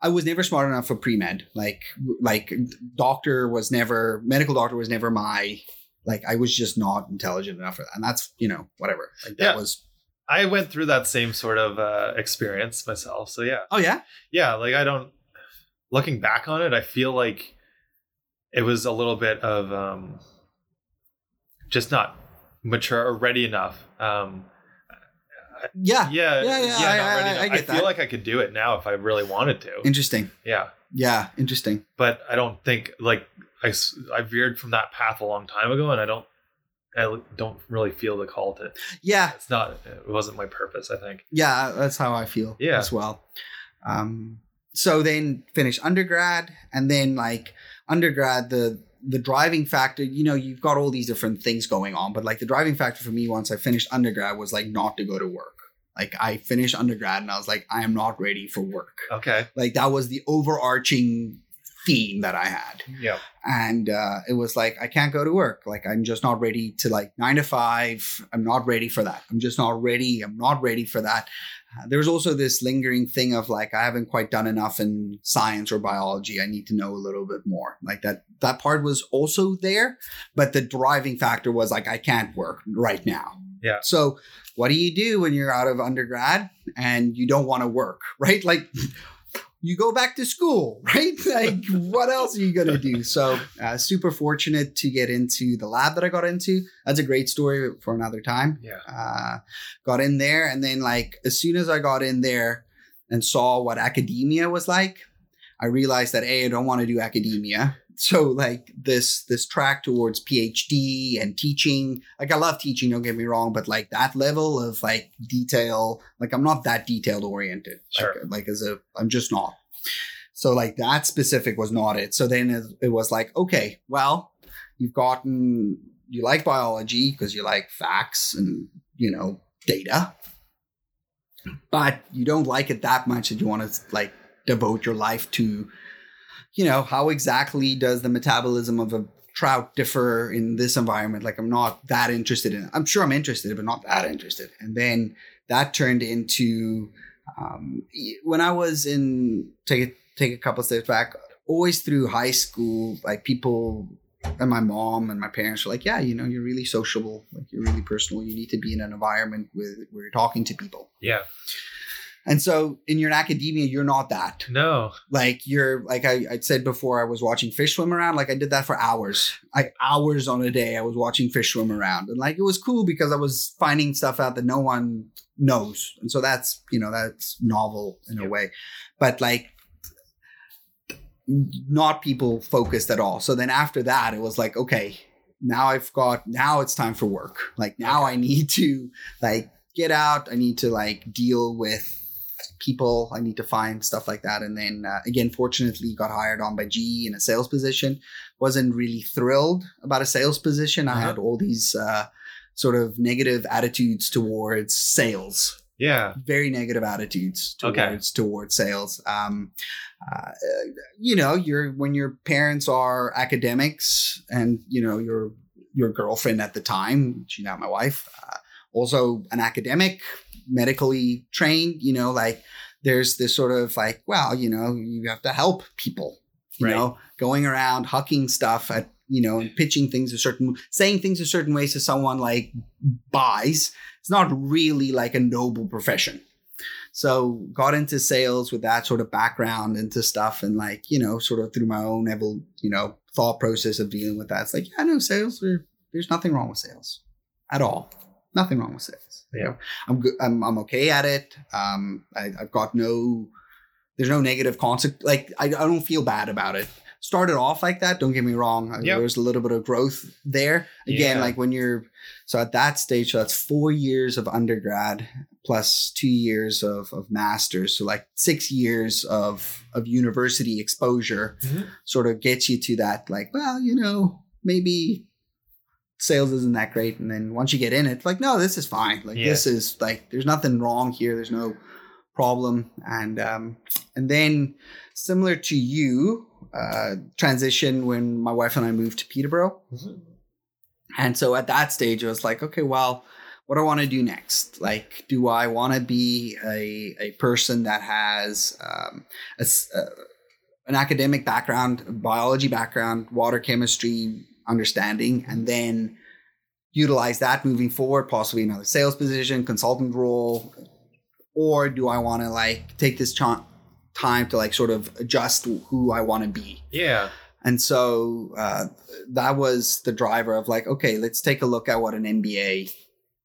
i was never smart enough for pre-med. Like like doctor was never medical doctor was never my like i was just not intelligent enough for that. And that's you know whatever. Like that Yeah. was i went through that same sort of uh experience myself. So yeah. Oh yeah? Yeah like i don't looking back on it i feel like it was a little bit of um just not mature or ready enough. Um yeah. Yeah Yeah, yeah, I- not I- I-. I get feel that. like i could do it now if i really wanted to. Interesting. Yeah. Yeah interesting. But i don't think like I, I veered from that path a long time ago and i don't i don't really feel the call to yeah. it's not it wasn't my purpose i think. Yeah that's how i feel Yeah. as well. Um so then finish undergrad and then like undergrad the the driving factor you know you've got all these different things going on but like the driving factor for me once i finished undergrad was like not to go to work. Like i finished undergrad and i was like i am not ready for work. Okay. Like that was the overarching theme that i had. Yeah. And uh, it was like i can't go to work. Like i'm just not ready to like nine to five. I'm not ready for that. I'm just not ready. I'm not ready for that. Uh, there's also this lingering thing of like i haven't quite done enough in science or biology. I need to know a little bit more. Like that that part was also there but the driving factor was like i can't work right now. Yeah. so what do you do when you're out of undergrad and you don't want to work right? Like you go back to school, right? Like, what else are you going to do? So, uh, super fortunate to get into the lab that I got into. That's a great story for another time. yeah Uh, got in there, and then, like, as soon as I got in there and saw what academia was like, I realized that A, I don't want to do academia. So, like, this this track towards PhD and teaching, like, I love teaching, don't get me wrong, but like that level of like detail, like, I'm not that detailed oriented. Sure. Like, like as a, I'm just not. So like that specific was not it. So then it, it was like, okay, well, you've gotten, you like biology because you like facts and, you know, data. but you don't like it that much that you want to like devote your life to you know how exactly does the metabolism of a trout differ in this environment? Like i'm not that interested in it i'm sure i'm interested but not that interested. And then that turned into um, when i was in take a, take a couple steps back always through high school like people and my mom and my parents were like yeah you know you're really sociable like you're really personal you need to be in an environment with where you're talking to people. Yeah. And so in your academia, you're not that. No. Like you're like I, I said before, I was watching fish swim around. Like I did that for hours. Like hours on a day, I was watching fish swim around. And like it was cool because I was finding stuff out that no one knows. And so that's you know, that's novel in a way. But like not people focused at all. So then after that, it was like, okay, now I've got now it's time for work. Like now I need to like get out. I need to like deal with people. I need to find stuff like that. And then uh, again, fortunately, got hired on by GE in a sales position. Wasn't really thrilled about a sales position. I Uh-huh. had all these uh, sort of negative attitudes towards sales Yeah. very negative attitudes towards Okay. towards sales. Um, uh, you know, your when your parents are academics, and you know your your girlfriend at the time, she's now my wife, uh, also an academic, medically trained. You know, like there's this sort of like, well, you know, you have to help people. You Right. know, going around hucking stuff at you know and pitching things a certain, saying things a certain way so someone like buys it's not really like a noble profession. So got into sales with that sort of background into stuff and like, you know, sort of through my own evol- you know, thought process of dealing with that. It's like, yeah, no, sales are, there's nothing wrong with sales at all. Nothing wrong with sales. You Yeah. know, I'm good. I'm, I'm okay at it. Um, I, I've got no, there's no negative consequence. Like I, I don't feel bad about it. Started off like that. Don't get me wrong. Yep. There's a little bit of growth there. Again, Yeah. like when you're so at that stage, so that's four years of undergrad plus two years of, of masters. So like six years of of university exposure Mhm. sort of gets you to that, like, well, you know, maybe sales isn't that great. And then once you get in it, like, no, this is fine. Like Yeah. this is like there's nothing wrong here. There's no problem. And um and then similar to you, uh transition when my wife and I moved to Peterborough. And so at that stage, it was like, okay, well, what do I want to do next? Like, do I want to be a, a person that has um, a uh, an academic background, biology background, water chemistry understanding, and then utilize that moving forward, possibly another sales position, consultant role? Or do I want to like take this ch- time to like sort of adjust who I want to be? Yeah. And so uh, that was the driver of like, okay, let's take a look at what an MBA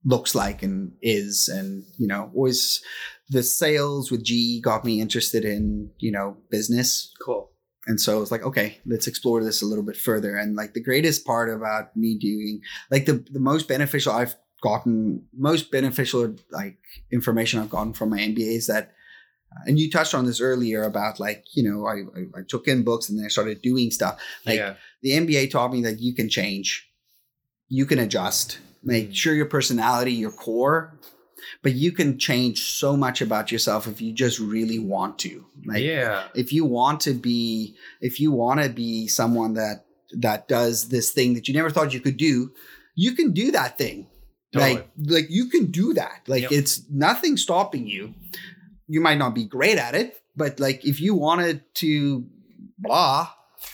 looks like and is. And, you know, was the sales with GE got me interested in, you know, business. Cool. And so it's like, okay, let's explore this a little bit further. And like the greatest part about me doing, like the, the most beneficial I've gotten, most beneficial like information I've gotten from my MBA is that and you touched on this earlier about like you know I, I, I took in books and then I started doing stuff. Like yeah. the MBA taught me that you can change, you can adjust, make Mhm. sure your personality, your core, but you can change so much about yourself if you just really want to. Like yeah. if you want to be, if you want to be someone that that does this thing that you never thought you could do, you can do that thing. Totally. Like like you can do that. Like Yep. it's nothing stopping you. You might not be great at it, but like if you wanted to blah,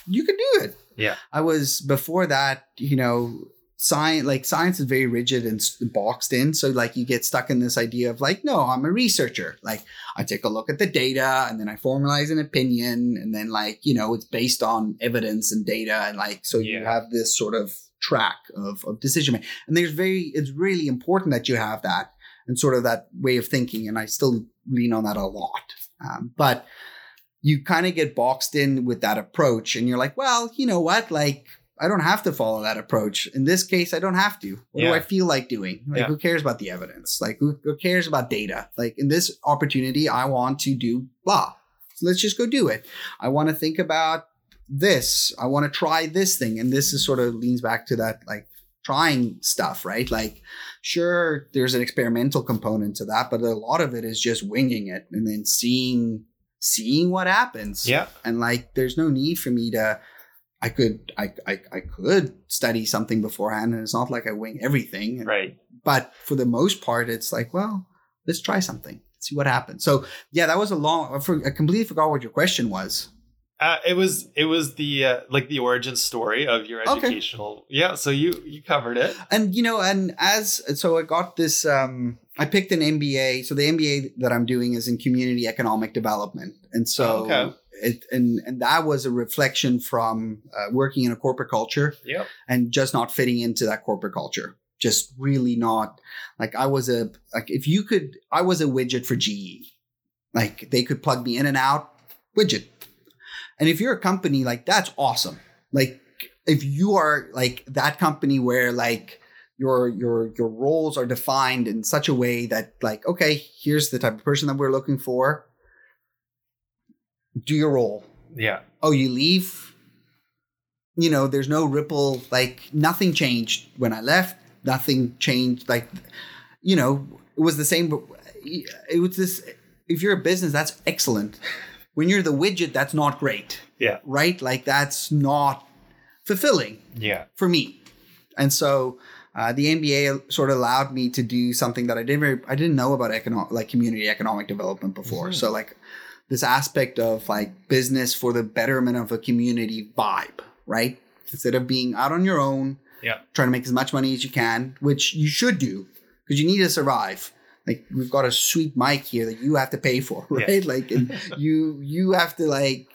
you could do it. Yeah. I was before that, you know, science like science is very rigid and boxed in. So like you get stuck in this idea of like no i'm a researcher. Like i take a look at the data and then i formalize an opinion and then like you know it's based on evidence and data and like so you have this sort of track of, of decision making and there's very it's really important that you have that and sort of that way of thinking and i still lean on that a lot. Um, but you kind of get boxed in with that approach and you're like well you know what? Like i don't have to follow that approach in this case i don't have to what do i feel like doing like Yeah. who cares about the evidence like who, who cares about data like in this opportunity i want to do blah so let's just go do it i want to think about this i want to try this thing and this is sort of leans back to that like trying stuff, right? Like, sure, there's an experimental component to that, but a lot of it is just winging it and then seeing seeing what happens. Yeah. And like, there's no need for me to. I could I, I I could study something beforehand, and it's not like I wing everything. And- Right. But for the most part, it's like, well, let's try something, see what happens. So yeah, that was a long. I, for, I completely forgot what your question was. Uh, it was it was the uh, like the origin story of your Okay. educational. Yeah. So you you covered it. and you know and as so i got this um i picked an mba so the mba that i'm doing is in community economic development and so Oh, okay. It and and that was a reflection from uh, working in a corporate culture Yep. and just not fitting into that corporate culture. Just really not like i was a like if you could i was a widget for ge like they could plug me in and out widget. And if you're a company like that's awesome. Like if you are like that company where like your your your roles are defined in such a way that like okay here's the type of person that we're looking for do your role Yeah. oh you leave you know there's no ripple like nothing changed when i left nothing changed like you know it was the same but it was this if you're a business that's excellent when you're the widget that's not great Yeah. right like that's not fulfilling Yeah. for me and so uh, the MBA sort of allowed me to do something that I didn't very, I didn't know about economic like community economic development before. Mhm. So like this aspect of like business for the betterment of a community vibe, right? Instead of being out on your own, Yeah. trying to make as much money as you can, which you should do because you need to survive. Like we've got a sweet mic here that you have to pay for, Yeah. right? Like and you you have to like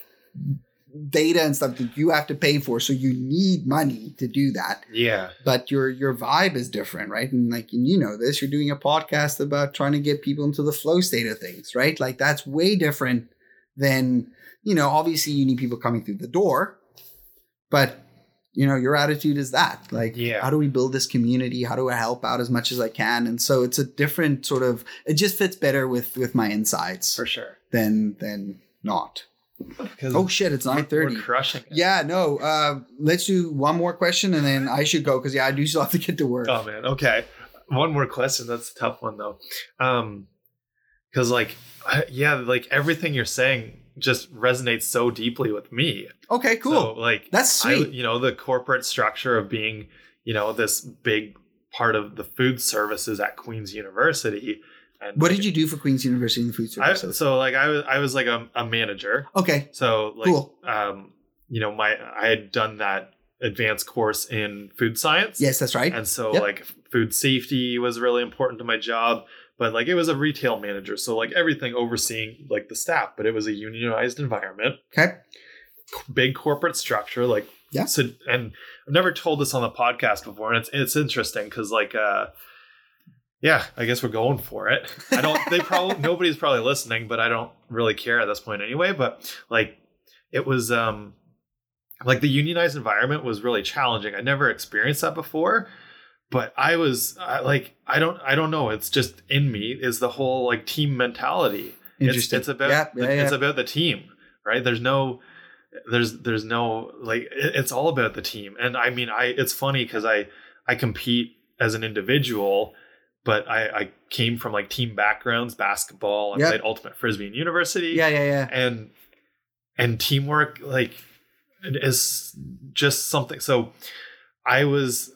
data and stuff that you have to pay for, so you need money to do that. Yeah. but your your vibe is different right? And like and you know this you're doing a podcast about trying to get people into the flow state of things right? Like that's way different than you know obviously you need people coming through the door but you know your attitude is that. Like Yeah. how do we build this community? How do i help out as much as i can? And so it's a different sort of it just fits better with with my insights For sure. than than not Because oh shit it's 9 We're crushing it. yeah no uh let's do one more question and then i should go because yeah i do still have to get to work Oh man. Okay. One more question. That's a tough one though. Um, because like, yeah, like everything you're saying just resonates so deeply with me. Okay, cool. So like, That's I, sweet. you know, the corporate structure of being, you know, this big part of the food services at Queen's University. And what did you do for Queen's University in the food I, so like I was I was like a, a manager. okay, So like Cool. um you know my I had done that advanced course in food science. yes, that's right. And so Yep. like food safety was really important to my job, but like it was a retail manager, so like everything overseeing like the staff, but it was a unionized environment, Okay, big corporate structure like Yeah. So and I've never told this on the podcast before and it's it's interesting cuz like uh yeah, I guess we're going for it. I don't they probably nobody's probably listening, but I don't really care at this point anyway, but like it was um like the unionized environment was really challenging. I never experienced that before, but I was I, like I don't I don't know, it's just in me is the whole like team mentality. It's, interesting. it's about yeah, yeah, it's yeah. about the team, right? There's no there's there's no like it- it's all about the team. And I mean I it's funny cuz I I compete as an individual but I, I came from like team backgrounds, basketball. I Yep. played ultimate frisbee in university yeah, yeah, yeah. and and teamwork like is just something so i was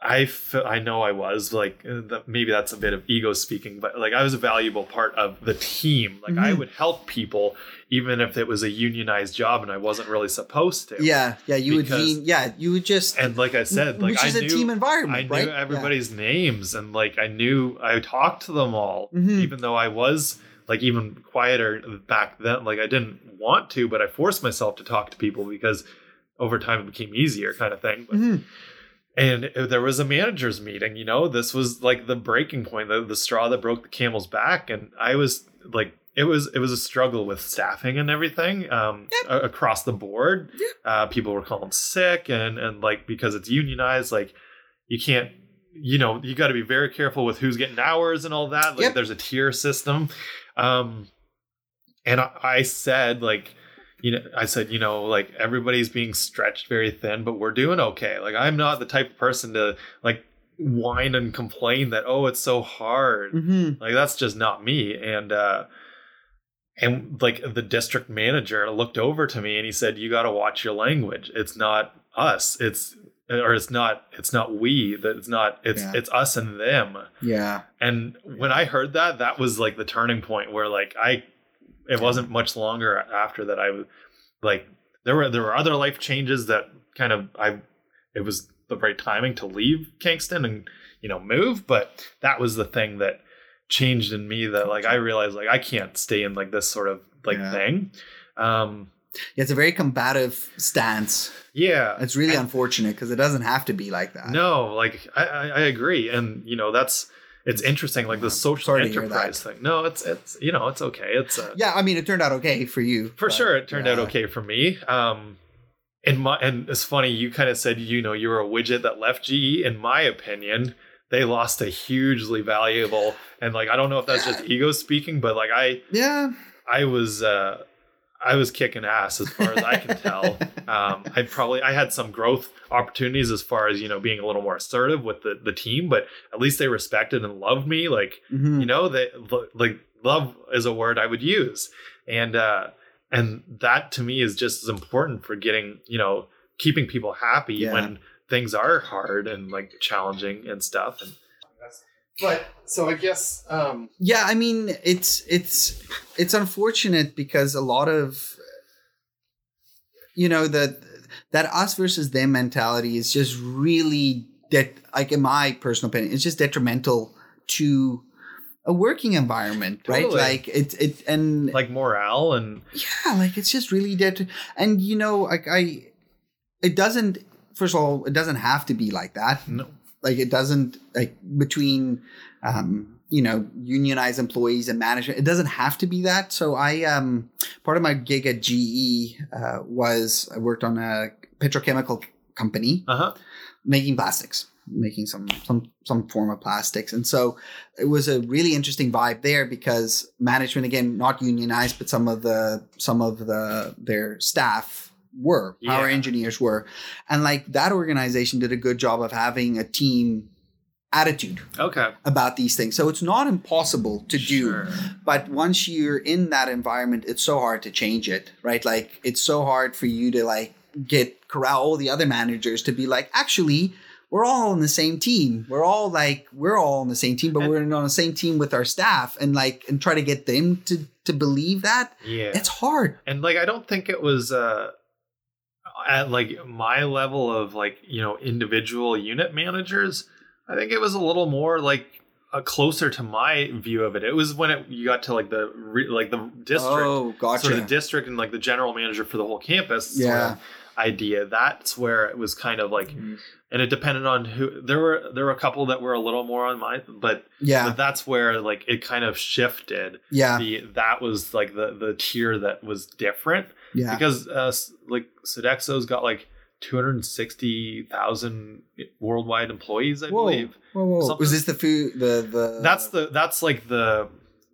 i i know i was like uh, maybe that's a bit of ego speaking but like i was a valuable part of the team like i Mhm. would help people even if it was a unionized job and i wasn't really supposed to Yeah, yeah. You would, Because- lean, yeah, you would just, and like i said like which is i a knew team environment, I knew right? everybody's names and like I knew I talked to them all, Mhm. even though I was like even quieter back then. Like I didn't want to, but I forced myself to talk to people because over time it became easier, kind of thing. But, Yeah. And there was a managers meeting. You know, this was like the breaking point, the, the straw that broke the camel's back, and I was like. It was it was a struggle with staffing and everything um, a- across the board. Yep. Uh, people were calling sick and and like because it's unionized, like you can't you know you got to be very careful with who's getting hours and all that like Yep. there's a tier system um and I, I said like you know, I said, you know, like everybody's being stretched very thin, but we're doing okay. Like I'm not the type of person to like whine and complain that oh it's so hard. Mm-hmm. Like that's just not me. And uh and like the district manager looked over to me and he said, "You got to watch your language. It's not us. It's or it's not it's not we that it's not it's Yeah. it's us and them." Yeah. And when I heard that, that was like the turning point where like I, it wasn't much longer after that I was like there were there were other life changes that kind of I, it was the right timing to leave Kingston and you know move, but that was the thing that changed in me that like I realized like I can't stay in like this sort of like Yeah. thing. Um, Yeah, it's a very combative stance. yeah, It's really unfortunate because it doesn't have to be like that. No, like I, I, I agree, and you know that's it's interesting, like the social Sorry enterprise thing. No, it's it's you know it's okay. It's uh, Yeah, I mean, it turned out okay for you. for but, sure it turned out okay for me. Um, in my and it's funny you kind of said you know you were a widget that left GE. In my opinion, they lost a hugely valuable and like I don't know if that's just ego speaking, but like I Yeah. I was uh I was kicking ass as far as I can tell. Um, I probably I had some growth opportunities as far as you know being a little more assertive with the the team, but at least they respected and loved me. Like Mhm. you know they like love is a word I would use, and uh, and that to me is just as important for getting you know keeping people happy Yeah. when things are hard and like challenging and stuff. And but so I guess um, Yeah, I mean, it's it's it's unfortunate because a lot of you know the that us versus them mentality is just really that like in my personal opinion, it's just detrimental to a working environment, right? Totally. Like it's it and like morale and yeah, like it's just really dead. And you know, like I, it doesn't. First of all, it doesn't have to be like that. no, Like it doesn't like between, um, you know, unionized employees and management. It doesn't have to be that. So I, um, part of my gig at GE uh, was I worked on a petrochemical company uh huh, making plastics making some some some form of plastics and so it was a really interesting vibe there because management again not unionized but some of the some of the their staff were power Yeah. engineers were. And like that organization did a good job of having a team attitude okay, about these things. So it's not impossible to do but once you're in that environment it's so hard to change it right? Like it's so hard for you to like get corral all the other managers to be like actually we're all on the same team. We're all like we're all on the same team but And- we're on the same team with our staff and like and try to get them to to believe that. Yeah. it's hard. And like i don't think it was uh at like my level of like you know individual unit managers i think it was a little more like uh, closer to my view of it. It was when it you got to like the re, like the district oh gotcha sort of the district and like the general manager for the whole campus sort Yeah. of idea. That's where it was kind of like and it depended on who there were there were a couple that were a little more on my but, yeah. but that's where like it kind of shifted. Yeah. The that was like the the tier that was different yeah because uh like Sodexo's got like 260,000 worldwide employees I Whoa. believe. whoa, whoa. something- was this the food the the That's the that's like the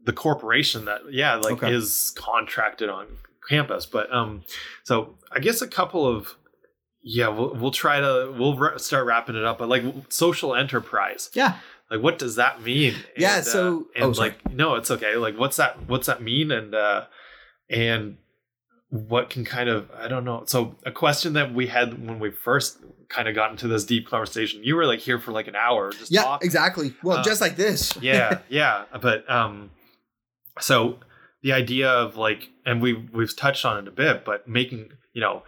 the corporation that yeah like Okay. is contracted on campus but um so I guess a couple of yeah we'll, we'll try to we'll ra- start wrapping it up but like social enterprise yeah like what does that mean Yeah, so- uh, and oh, like no it's okay like what's that what's that mean and uh and what can kind of i don't know. So a question that we had when we first kind of got into this deep conversation you were like here for like an hour just yeah talking. exactly. Well Uh, just like this. yeah yeah but um so the idea of like and we we've touched on it a bit but making you know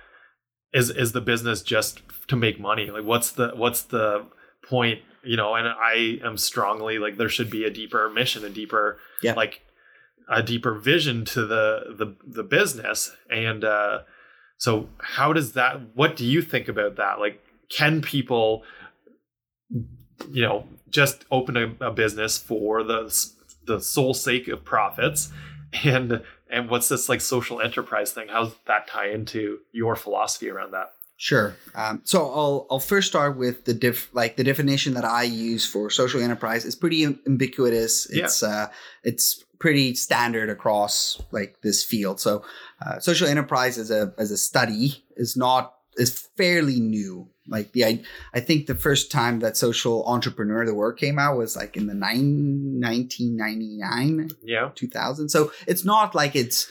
is is the business just to make money? Like what's the what's the point? You know and i am strongly like there should be a deeper mission a deeper Yeah. like a deeper vision to the the the business and uh so how does that what do you think about that like can people you know just open a, a business for the the sole sake of profits and and what's this like social enterprise thing how's that tie into your philosophy around that Sure. Um, so I'll I'll first start with the diff like the definition that I use for social enterprise is pretty am- ubiquitous. Yeah. It's uh it's pretty standard across like this field. So, uh, social enterprise as a as a study is not is fairly new. Like the I, I think the first time that social entrepreneur the word came out was like in the nine, 1999 Yeah. 2000. So it's not like it's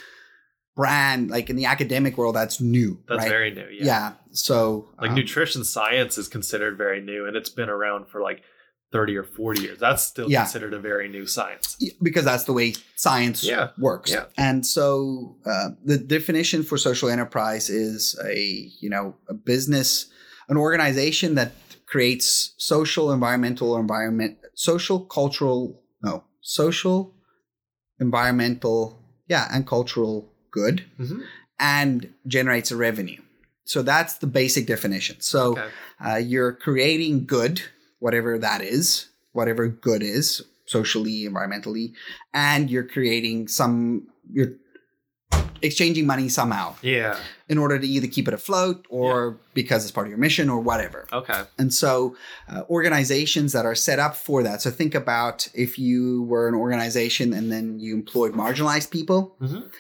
brand like in the academic world that's new. That's right? very new. yeah. Yeah. So Like um, nutrition science is considered very new and it's been around for like 30 or 40 years. That's still Yeah. considered a very new science. because that's the way science Yeah. works. Yeah. And so uh, the definition for social enterprise is a you know a business, an organization that creates social, environmental, environment, social, cultural, no, social, environmental, yeah, and cultural good, Mhm. and generates a revenue. So that's the basic definition. So Okay. uh, you're creating good, whatever that is, whatever good is, socially, environmentally, and you're creating some, you're exchanging money somehow Yeah. in order to either keep it afloat or because it's part of your mission or whatever. Okay. And so, uh, organizations that are set up for that. So, think about if you were an organization and then you employed marginalized people Mhm.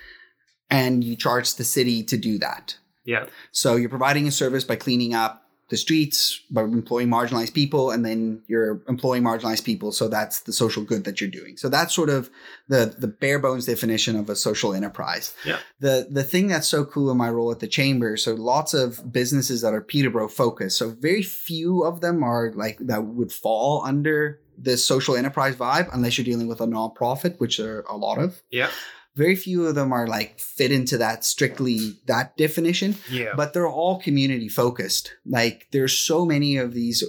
and you charged the city to do that. Yeah. So you're providing a service by cleaning up the streets, by employing marginalized people, and then you're employing marginalized people. So that's the social good that you're doing. So that's sort of the the bare bones definition of a social enterprise. Yeah. The the thing that's so cool in my role at the chamber, so lots of businesses that are Peterborough focused. So very few of them are like that would fall under this social enterprise vibe, unless you're dealing with a nonprofit, which there are a lot of. Yeah. Very few of them are like fit into that strictly that definition Yeah. but they're all community focused. Like there's so many of these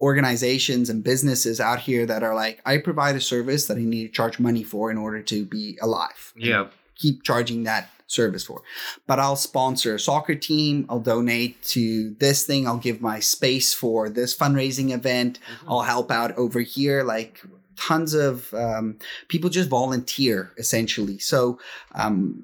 organizations and businesses out here that are like, I provide a service that I need to charge money for in order to be alive. yeah. Keep charging that service for. But I'll sponsor a soccer team. I'll donate to this thing. I'll give my space for this fundraising event. Mm-hmm. I'll help out over here. Like tons of um, people just volunteer essentially. So um,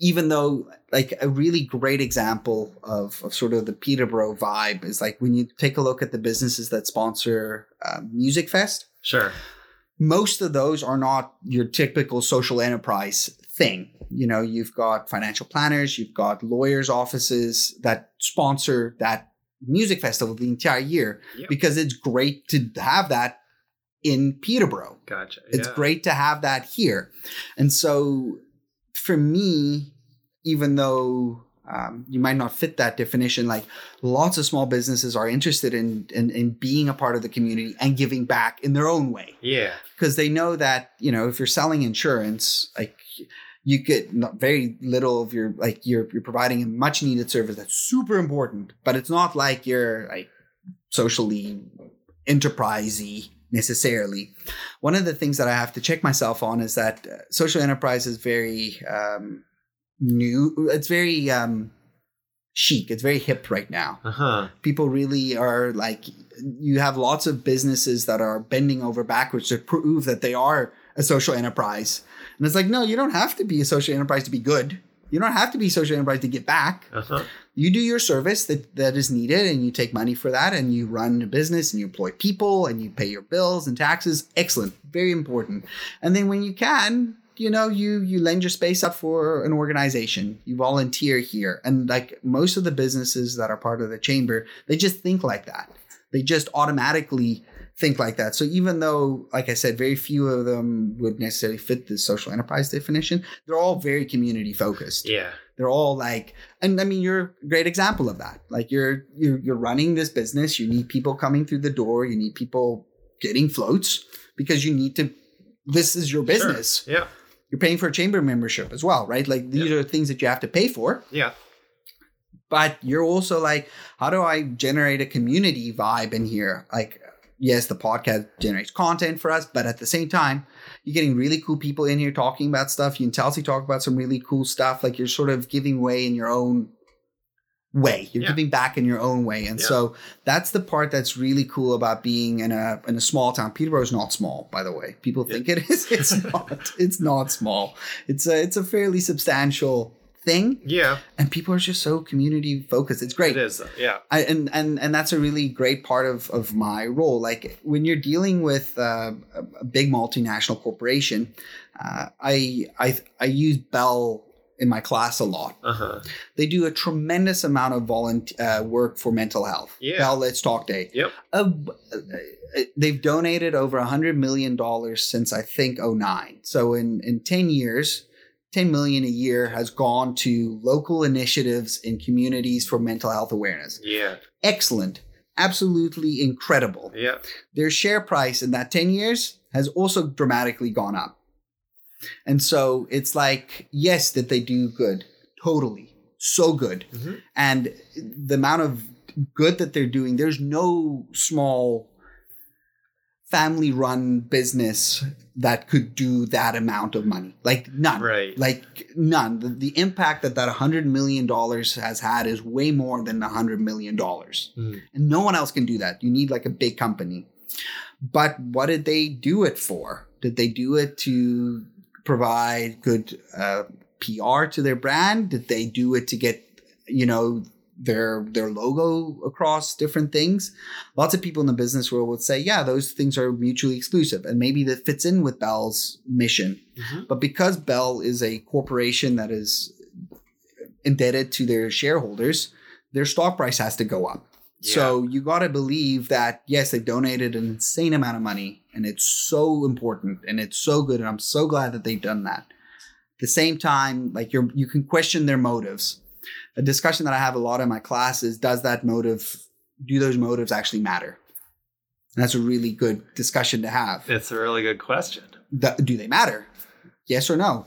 even though like a really great example of, of sort of the Peterborough vibe is like when you take a look at the businesses that sponsor uh, Music Fest, Sure. most of those are not your typical social enterprise thing. You know, you've got financial planners, you've got lawyers' offices that sponsor that music festival the entire year Yep. because it's great to have that in Peterborough. Gotcha. It's yeah. great to have that here. And so for me, even though um, you might not fit that definition, like lots of small businesses are interested in, in, in being a part of the community and giving back in their own way Yeah. because they know that, you know, if you're selling insurance, like you get not very little of your like you're you're providing a much needed service that's super important, but it's not like you're like socially enterprisey necessarily. One of the things that I have to check myself on is that uh, social enterprise is very um, new. It's very um, chic. It's very hip right now. Uh huh. People really are like. You have lots of businesses that are bending over backwards to prove that they are a social enterprise, and it's like, no, you don't have to be a social enterprise to be good. You don't have to be a social enterprise to get back Uh huh. You do your service that, that is needed and you take money for that and you run a business and you employ people and you pay your bills and taxes. Excellent. Very important. And then when you can you know you you lend your space up for an organization. You volunteer here. And like most of the businesses that are part of the chamber they just think like that. They just automatically think like that. So even though like i said very few of them would necessarily fit the social enterprise definition they're all very community focused. Yeah. They're all like and i mean you're a great example of that. Like you're you're, you're running this business. You need people coming through the door. You need people getting floats because you need to this is your business. Sure. Yeah. you're paying for a chamber membership as well right? Like these are things that you have to pay for. Yeah. but you're also like how do i generate a community vibe in here? Like yes the podcast generates content for us but at the same time you're getting really cool people in here talking about stuff. You and Chelsea talk about some really cool stuff. Like you're sort of giving way in your own way. You're Yeah. giving back in your own way. And Yeah. so that's the part that's really cool about being in a in a small town. Peterborough is not small by the way. People think it is. It's not. It's not small. It's a it's a fairly substantial thing Yeah, and people are just so community focused it's great it is. Yeah. I, and and and that's a really great part of of my role. Like when you're dealing with uh, a, big multinational corporation, uh, I I I use Bell in my class a lot. Uh huh. They do a tremendous amount of volunteer uh, work for mental health. Yeah. Bell Let's Talk Day. Yep. Uh, uh, they've donated over a hundred million dollars since I think 09. So in in ten years. 10 million a year has gone to local initiatives in communities for mental health awareness Yeah. excellent, absolutely incredible. Yeah. Their share price in that 10 years has also dramatically gone up. And so it's like, yes, that they do good, totally, so good. Mhm. And the amount of good that they're doing, there's no small family run business that could do that amount of money. Like none. Right. Like none. The, the impact that that $100 million has had is way more than $100 million. Mm. And no one else can do that. You need like a big company. But what did they do it for? Did they do it to provide good uh, PR to their brand? Did they do it to get, you know, their their logo across different things? Lots of people in the business world would say, yeah, those things are mutually exclusive, and maybe that fits in with Bell's mission. Mhm. But because Bell is a corporation that is indebted to their shareholders, their stock price has to go up. So you got to believe that yes, they've donated an insane amount of money, and it's so important and it's so good, and I'm so glad that they've done that. At the same time, like you're, you can question their motives. A discussion that I have a lot in my class is: Does that motive, do those motives actually matter? And that's a really good discussion to have. It's a really good question. Do they matter? Yes or no?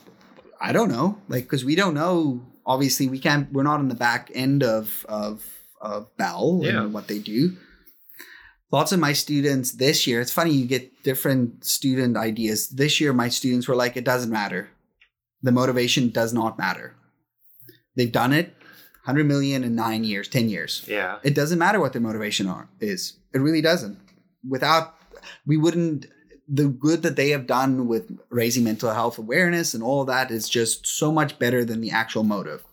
I don't know. Like, because we don't know. Obviously, we can't. We're not on the back end of of of Bell Yeah. and what they do. Lots of my students this year. It's funny you get different student ideas. This year, my students were like, "It doesn't matter. The motivation does not matter. They've done it, hundred million in nine years, ten years. Yeah. It doesn't matter what their motivation are, is. It really doesn't. Without, we wouldn't, the good that they have done with raising mental health awareness and all that is just so much better than the actual motive.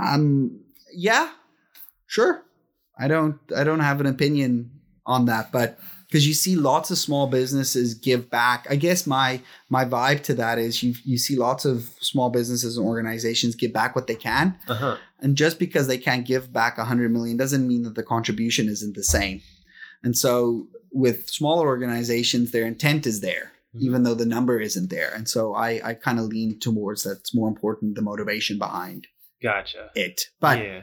Um, yeah, sure. I don't, I don't have an opinion on that, but because you see lots of small businesses give back. I guess my my vibe to that is you you see lots of small businesses and organizations give back what they can, Uh huh. and just because they can't give back a 100 million doesn't mean that the contribution isn't the same. And so with smaller organizations, their intent is there, Mhm. even though the number isn't there. And so I, I kind of lean towards that's more important, the motivation behind Gotcha. it. But yeah.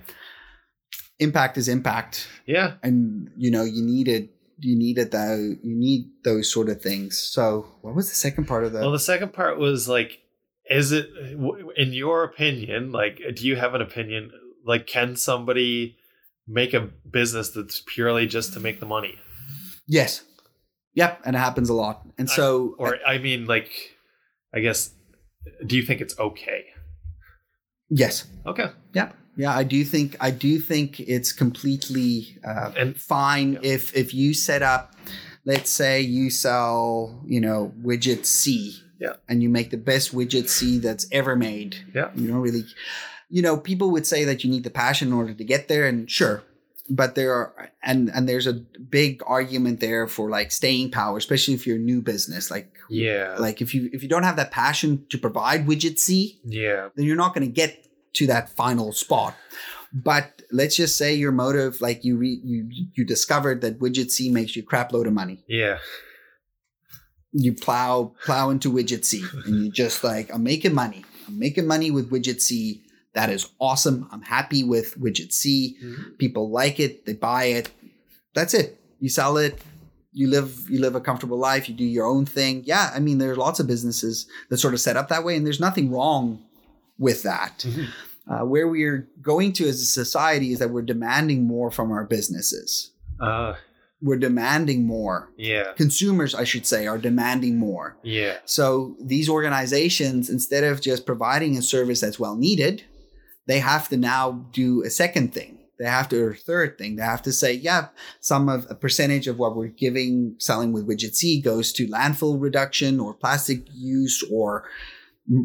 impact is impact. Yeah. And you know, you need it, you need it though, you need those sort of things. So what was the second part of that Well, the second part was like, is it, in your opinion, like, do you have an opinion? Like, can somebody make a business that's purely just to make the money? Yes. Yep. And it happens a lot. And I- so Or, I mean, like, I guess, do you think it's okay? Yes. Okay. Yeah, yeah, I do think I do think it's completely uh, And- fine yeah. if if you set up, let's say you sell, you know, widget C, Yeah. and you make the best widget C that's ever made. Yeah. you don't really, you know, people would say that you need the passion in order to get there, and sure, but there are and and there's a big argument there for like staying power, especially if you're a new business, like. Yeah. Like if you if you don't have that passion to provide widget C, yeah. then you're not going to get to that final spot. But let's just say your motive, like you re, you you discovered that widget C makes you crap load of money. Yeah. You plow plow into widget C, and you just like I'm making money. I'm making money with widget C. That is awesome. I'm happy with widget C. Mhm. People like it. They buy it. That's it. You sell it. You live you live a comfortable life. You do your own thing. Yeah, I mean, there's lots of businesses that sort of set up that way, and there's nothing wrong with that. Mhm. Uh, where we're going to as a society is that we're demanding more from our businesses. Uh, We're demanding more. yeah. Consumers, I should say, are demanding more. Yeah. So these organizations, instead of just providing a service that's well needed, they have to now do a second thing. They have to, or a third thing. They have to say, yeah, some of a percentage of what we're giving, selling with widget C goes to landfill reduction or plastic use or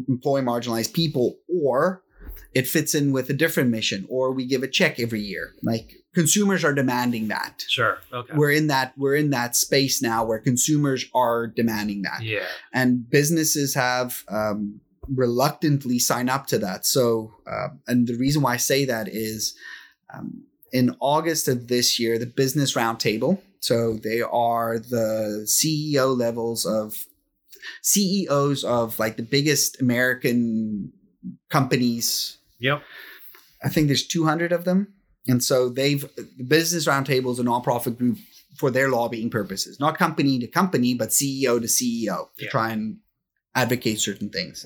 employ marginalized people, or it fits in with a different mission, or we give a check every year. Like consumers are demanding that. Sure. Okay. We're in that we're in that space now where consumers are demanding that, yeah. and businesses have um, reluctantly sign up to that. So, uh, and the reason why I say that is. Um, in August of this year, the Business Roundtable. So they are the CEO levels of CEOs of like the biggest American companies. Yep. I think there's 200 of them. And so they've, the Business Roundtable is a nonprofit group for their lobbying purposes, not company to company, but CEO to CEO to Yeah. try and advocate certain things.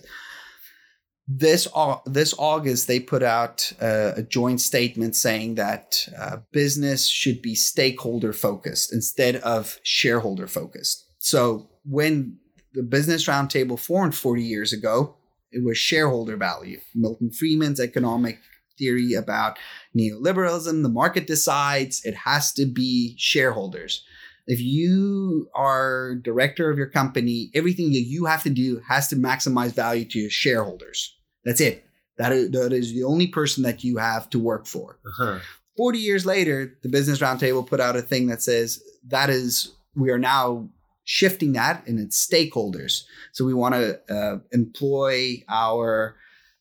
This Au- this August, they put out uh, a joint statement saying that uh, business should be stakeholder focused instead of shareholder focused. So when the Business Roundtable formed 40 years ago, it was shareholder value. Milton Friedman's economic theory about neoliberalism, the market decides, it has to be shareholders. If you are director of your company, everything that you have to do has to maximize value to your shareholders. That's it. That is, that is the only person that you have to work for. Uh-huh. 40 years later, the Business Roundtable put out a thing that says that is, we are now shifting that and it's stakeholders. So we want to uh, employ our,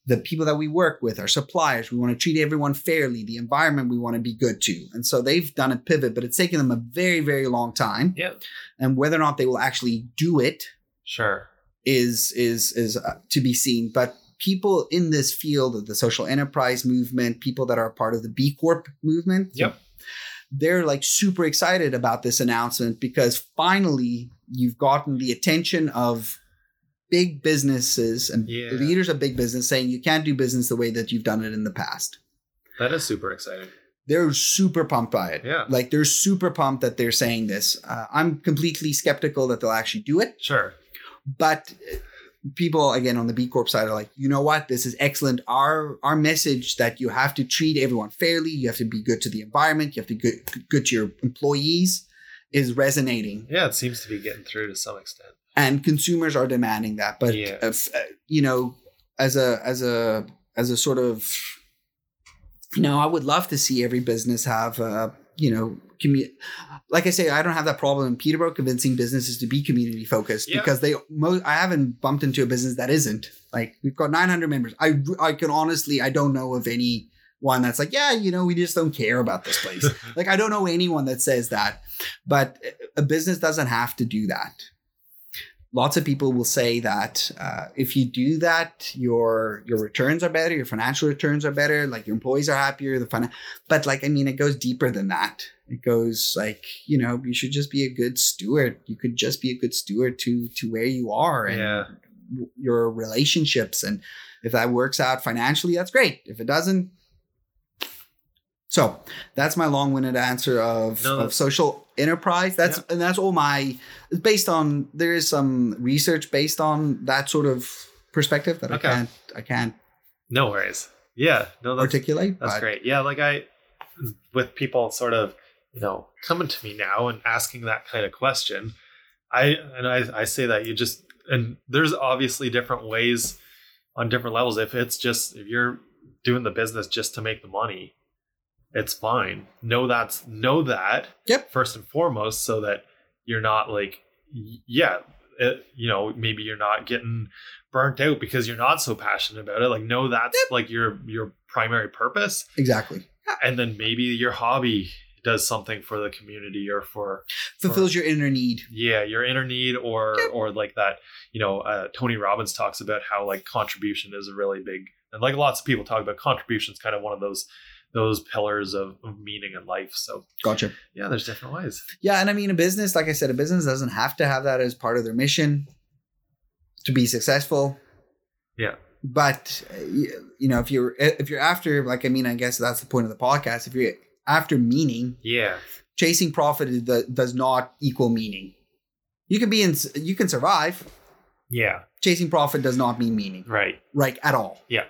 the people that we work with, our suppliers. We want to treat everyone fairly, the environment we want to be good to. And so they've done a pivot, but it's taken them a very, very long time. Yeah. And whether or not they will actually do it Sure. is is is uh, to be seen but people in this field of the social enterprise movement people that are part of the b corp movement Yep. they're like super excited about this announcement because finally you've gotten the attention of big businesses and Yeah. leaders of big business saying you can't do business the way that you've done it in the past That is super exciting. they're super pumped by it Yeah. like they're super pumped that they're saying this uh, i'm completely skeptical that they'll actually do it Sure. but uh, people again on the B Corp side are like, you know what, this is excellent. Our our message that you have to treat everyone fairly, you have to be good to the environment, you have to be good, good to your employees, is resonating, Yeah, it seems to be getting through to some extent. And consumers are demanding that. But Yeah. if, uh, you know, as a as a as a sort of, you know, I would love to see every business have, uh, you know, community like I say, I don't have that problem in Peterborough convincing businesses to be community focused Yeah. because they, most I haven't bumped into a business that isn't. Like we've got 900 members. I, I can honestly, I don't know of any one that's like, yeah, you know, we just don't care about this place. like I don't know anyone that says that, but a business doesn't have to do that. Lots of people will say that uh, if you do that, your your returns are better, your financial returns are better, like your employees are happier. The fin- but like I mean, it goes deeper than that. It goes like you know, you should just be a good steward. You could just be a good steward to to where you are and Yeah. w- your relationships. And if that works out financially, that's great. If it doesn't, so that's my long-winded answer of, No, of social enterprise. That's and that's all my. Based on there is some research based on that sort of perspective that Okay. I can't I can't No worries. Yeah. No, that's articulate. That's great. Yeah, like I, with people sort of, you know, coming to me now and asking that kind of question, I and I, I say that you just and there's obviously different ways on different levels. If it's just if you're doing the business just to make the money, it's fine. Know that's know that. Yep. First and foremost, so that you're not like, yeah, it, you know, maybe you're not getting burnt out because you're not so passionate about it. Like, know that's like your your primary purpose, Exactly. and then maybe your hobby does something for the community or for Fulfills your inner need. yeah your inner need or Yep. or like that you know uh, tony robbins talks about how like contribution is a really big and like lots of people talk about contribution is kind of one of those those pillars of, of meaning in life so Gotcha. yeah there's different ways Yeah, and I mean, a business, like I said, a business doesn't have to have that as part of their mission to be successful. Yeah. But you know, if you're if you're after, like, I mean, I guess that's the point of the podcast. If you're after meaning, yeah chasing profit is the, does not equal meaning. You can be in, you can survive. yeah Chasing profit does not mean meaning, right Right at all. Yeah.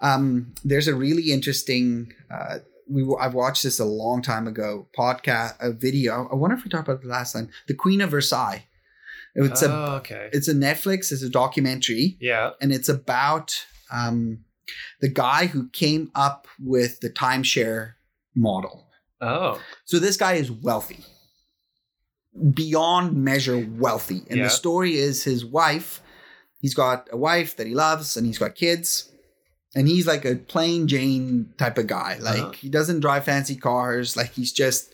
Um, there's a really interesting. Uh, we w- I've watched this a long time ago. Podcast, a video. I wonder if we talked about it last time. The Queen of Versailles. It's a oh, okay it's a Netflix. It's a documentary, yeah and it's about um, the guy who came up with the timeshare model. Oh. So this guy is wealthy, beyond measure wealthy. And Yeah. the story is his wife. He's got a wife that he loves, and he's got kids. And he's like a plain Jane type of guy. Like Uh-huh. he doesn't drive fancy cars. Like he's just.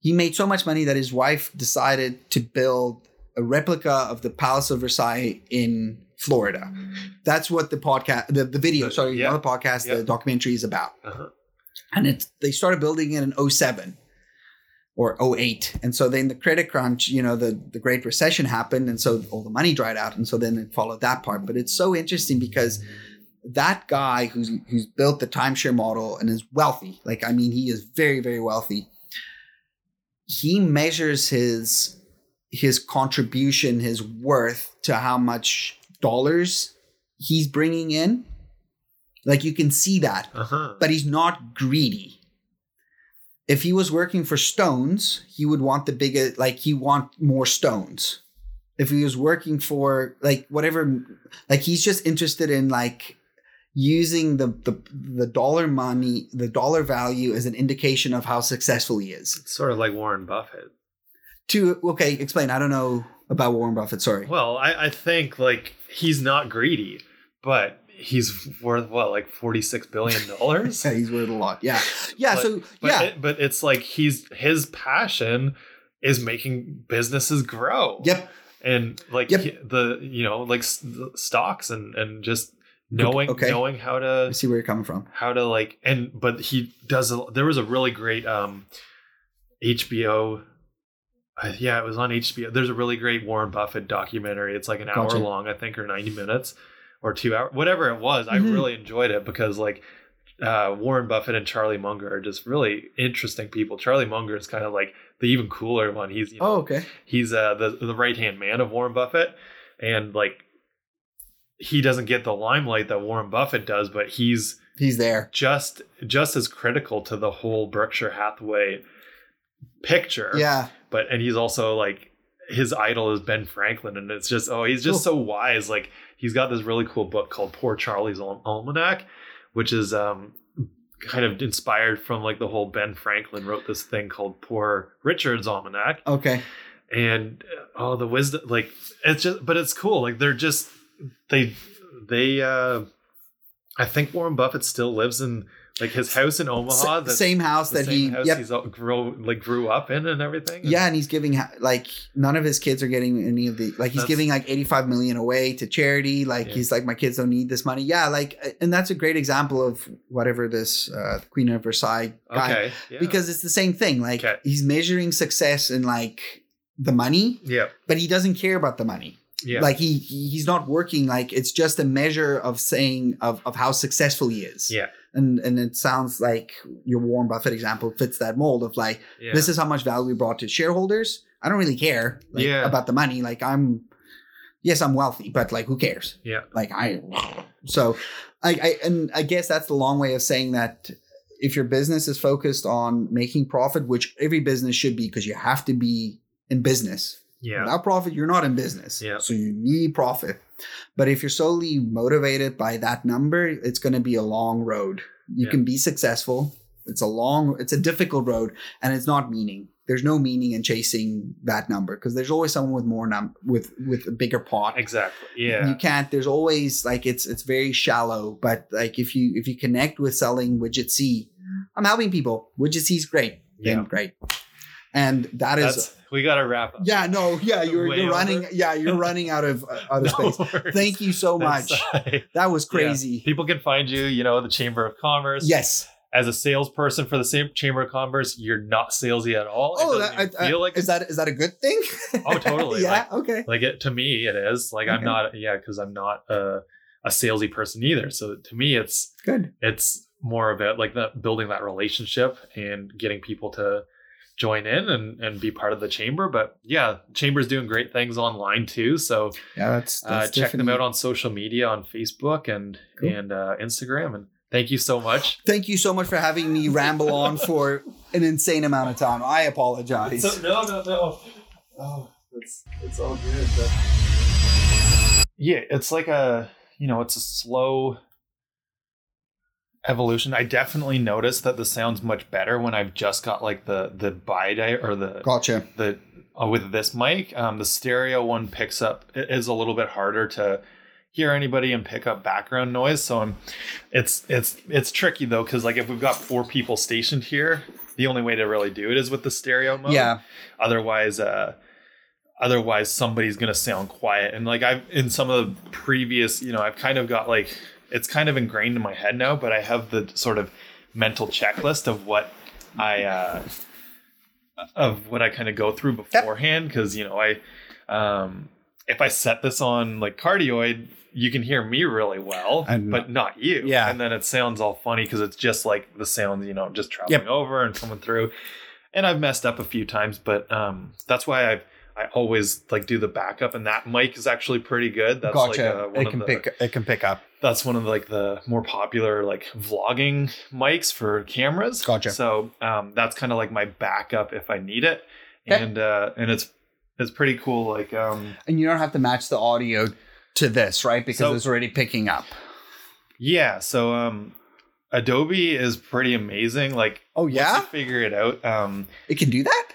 He made so much money that his wife decided to build a replica of the Palace of Versailles in Florida. That's what the podcast, the, the video, sorry, Yeah. not the podcast, Yeah. the documentary is about Uh-huh. and it's they started building it in 07 or 08 and so then the credit crunch you know the the great recession happened and so all the money dried out and so then it followed that part but it's so interesting because that guy who's who's built the timeshare model and is wealthy like i mean he is very very wealthy he measures his his contribution his worth to how much dollars he's bringing in like you can see that Uh-huh. but he's not greedy. If he was working for stones, he would want the bigger, like he want more stones. If he was working for like whatever, like he's just interested in like using the the the dollar money, the dollar value as an indication of how successful he is. It's sort of like Warren Buffett. To okay, explain. I don't know about Warren Buffett. Sorry. Well, I, I think like he's not greedy, but he's worth what, like forty six billion dollars? Yeah, he's worth a lot. Yeah, yeah. But- so But yeah, it, but it's like he's his passion is making businesses grow. yep. And like Yep. he- the you know like stocks and and just knowing Okay. knowing how I to see where you're coming from. how to like and but he does a, there was a really great um HBO uh, yeah it was on HBO there's a really great Warren Buffett documentary it's like an hour long I think or 90 minutes or 2 hour whatever it was I Mhm. really enjoyed it because like uh, Warren Buffett and Charlie Munger are just really interesting people. Charlie Munger is kind of like the even cooler one. He's you know, Oh, okay. he's uh, the the right hand man of Warren Buffett, and like he doesn't get the limelight that Warren Buffett does, but he's He's there. just just as critical to the whole Berkshire Hathaway picture. Yeah. But and he's also like his idol is Ben Franklin, and it's just oh he's just so wise. Like he's got this really cool book called Poor Charlie's Al- Almanac, which is um kind of inspired from like the whole Ben Franklin wrote this thing called Poor Richard's Almanac, Okay. and uh, oh the wisdom like it's just but it's cool like they're just they they uh I think Warren Buffett still lives in like his house in Omaha. That's same house the that same he. house Yep. he's all grow like grew up in and everything. Yeah, and he's giving like none of his kids are getting any of the like he's That's- giving like 85 million away to charity. Like Yeah. he's like my kids don't need this money. Yeah, like and that's a great example of whatever this uh Queen of Versailles guy Okay. Yeah. because it's the same thing. Like Okay. he's measuring success in like the money, yeah. but he doesn't care about the money. Yeah. Like he, he he's not working like it's just a measure of saying of of how successful he is. yeah. And and it sounds like your Warren Buffett example fits that mold of like Yeah. this is how much value we brought to shareholders. I don't really care like, Yeah. about the money. Like I'm, yes, I'm wealthy, but like who cares? Yeah. Like I, so I, I and I guess that's the long way of saying that if your business is focused on making profit, which every business should be, because you have to be in business. yeah. Without profit, you're not in business. Yeah. So you need profit. But if you're solely motivated by that number, it's going to be a long road. You Yeah. can be successful. It's a long, it's a difficult road, and it's not meaning. There's no meaning in chasing that number because there's always someone with more num with with a bigger pot. Exactly. Yeah. You can't. There's always like it's it's very shallow. But like if you if you connect with selling widget C, I'm helping people. Widget C is great. Yeah. Then great. And that is That's we gotta wrap up. yeah, no, yeah, you're Way you're over. running, yeah, you're running out of uh, out of No space. worries. Thank you so much. That was Yeah. crazy. People can find you, you know, the Chamber of Commerce. Yes. As a salesperson for the same Chamber of Commerce, you're not salesy at all. Oh, that, I- I- feel like is that is that a good thing? Oh, totally. yeah. Like- okay. like it to me it is like i'm not yeah because i'm not a, a salesy person either so to me it's Good. it's more about like that building that relationship and getting people to join in and and be part of the chamber but yeah chamber's doing great things online too so Yeah, that's, uh, that's check them out on social media on facebook and Cool. and uh, instagram and thank you so much Thank you so much for having me ramble on for an insane amount of time. I apologize. no no no oh it's it's all good yeah it's like a you know it's a slow evolution. I definitely noticed that the sound's much better when I've just got like the the bi or the Gotcha. the uh, with this mic. Um, the stereo one picks up it is a little bit harder to hear anybody and pick up background noise. So I'm, it's it's it's tricky though because like if we've got four people stationed here, the only way to really do it is with the stereo mode. Yeah. Otherwise, uh, otherwise somebody's gonna sound quiet. And like I've in some of the previous, you know, I've kind of got like it's kind of ingrained in my head now, but I have the sort of mental checklist of what I uh of what I kind of go through beforehand because you know I um if I set this on like cardioid, you can hear me really well, but not you. Yeah. And then it sounds all funny because it's just like the sounds, you know, just traveling Yep. over and coming through. And I've messed up a few times, but um that's why I've I always like do the backup, and that mic is actually pretty good. That's gotcha. like uh, one it of can the, pick. It can pick up. that's one of the, like the more popular like vlogging mics for cameras. Gotcha. So um, that's kind of like my backup if I need it, Okay. and uh, and it's it's pretty cool. Like um, And you don't have to match the audio to this, right? Because So- it's already picking up. yeah. So um, Adobe is pretty amazing. Like Oh yeah, you figure it out. Um, it can do that.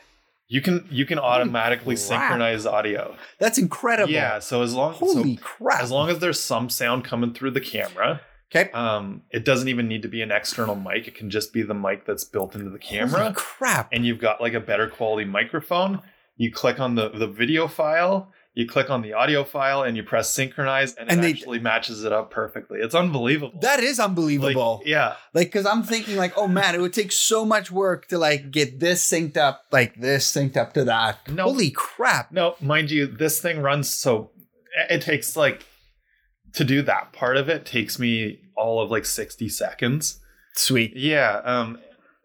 You can you can automatically synchronize audio. That's incredible. Yeah. So as long Holy so crap. as long as there's some sound coming through the camera, okay. um, it doesn't even need to be an external mic. It can just be the mic that's built into the camera. Holy crap. and you've got like a better quality microphone, you click on the, the video file, you click on the audio file, and you press synchronize, and, And it they- actually matches it up perfectly. It's unbelievable. That is like, unbelievable. yeah, Like, cause I'm thinking like, oh man, it would take so much work to like get this synced up, like this synced up to that. No. Holy crap. no, mind you, this thing runs so it takes like to do that part of it takes me all of like 60 seconds. Sweet. Yeah, um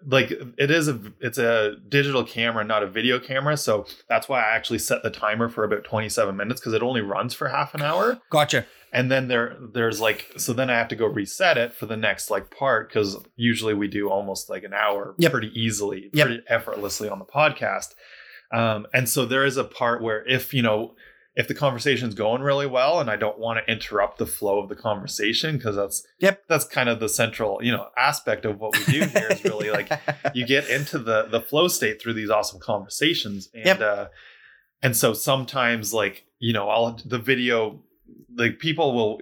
like it is a it's a digital camera, not a video camera, so that's why I actually set the timer for about 27 minutes because it only runs for half an hour. Gotcha. and then there there's like so then i have to go reset it for the next like part because usually we do almost like an hour Yep. pretty easily Yep. pretty effortlessly on the podcast um and so there is a part where if you know if the conversation's going really well and i don't want to interrupt the flow of the conversation because that's Yep. that's kind of the central you know aspect of what we do here is really like you get into the the flow state through these awesome conversations and Yep. uh and so sometimes like you know i'll the video like people will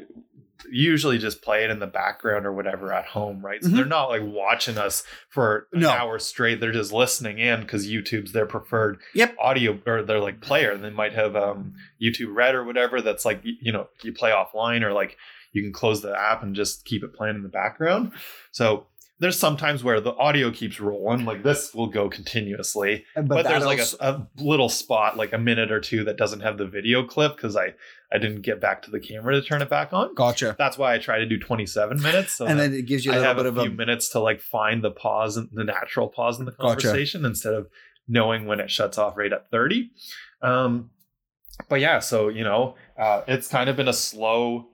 usually just play it in the background or whatever at home right so Mhm. they're not like watching us for an No. hour straight they're just listening in because youtube's their preferred Yep. audio or their like player and they might have um youtube red or whatever that's like you know you play offline or like you can close the app and just keep it playing in the background so there's sometimes where the audio keeps rolling like this will go continuously but, but, there's like a, a little spot like a minute or two that doesn't have the video clip because i i didn't get back to the camera to turn it back on gotcha. that's why i try to do 27 minutes so and then it gives you a little bit a of few a minutes to like find the pause and the natural pause in the Gotcha. conversation instead of knowing when it shuts off right at 30 um but yeah so you know uh it's kind of been a slow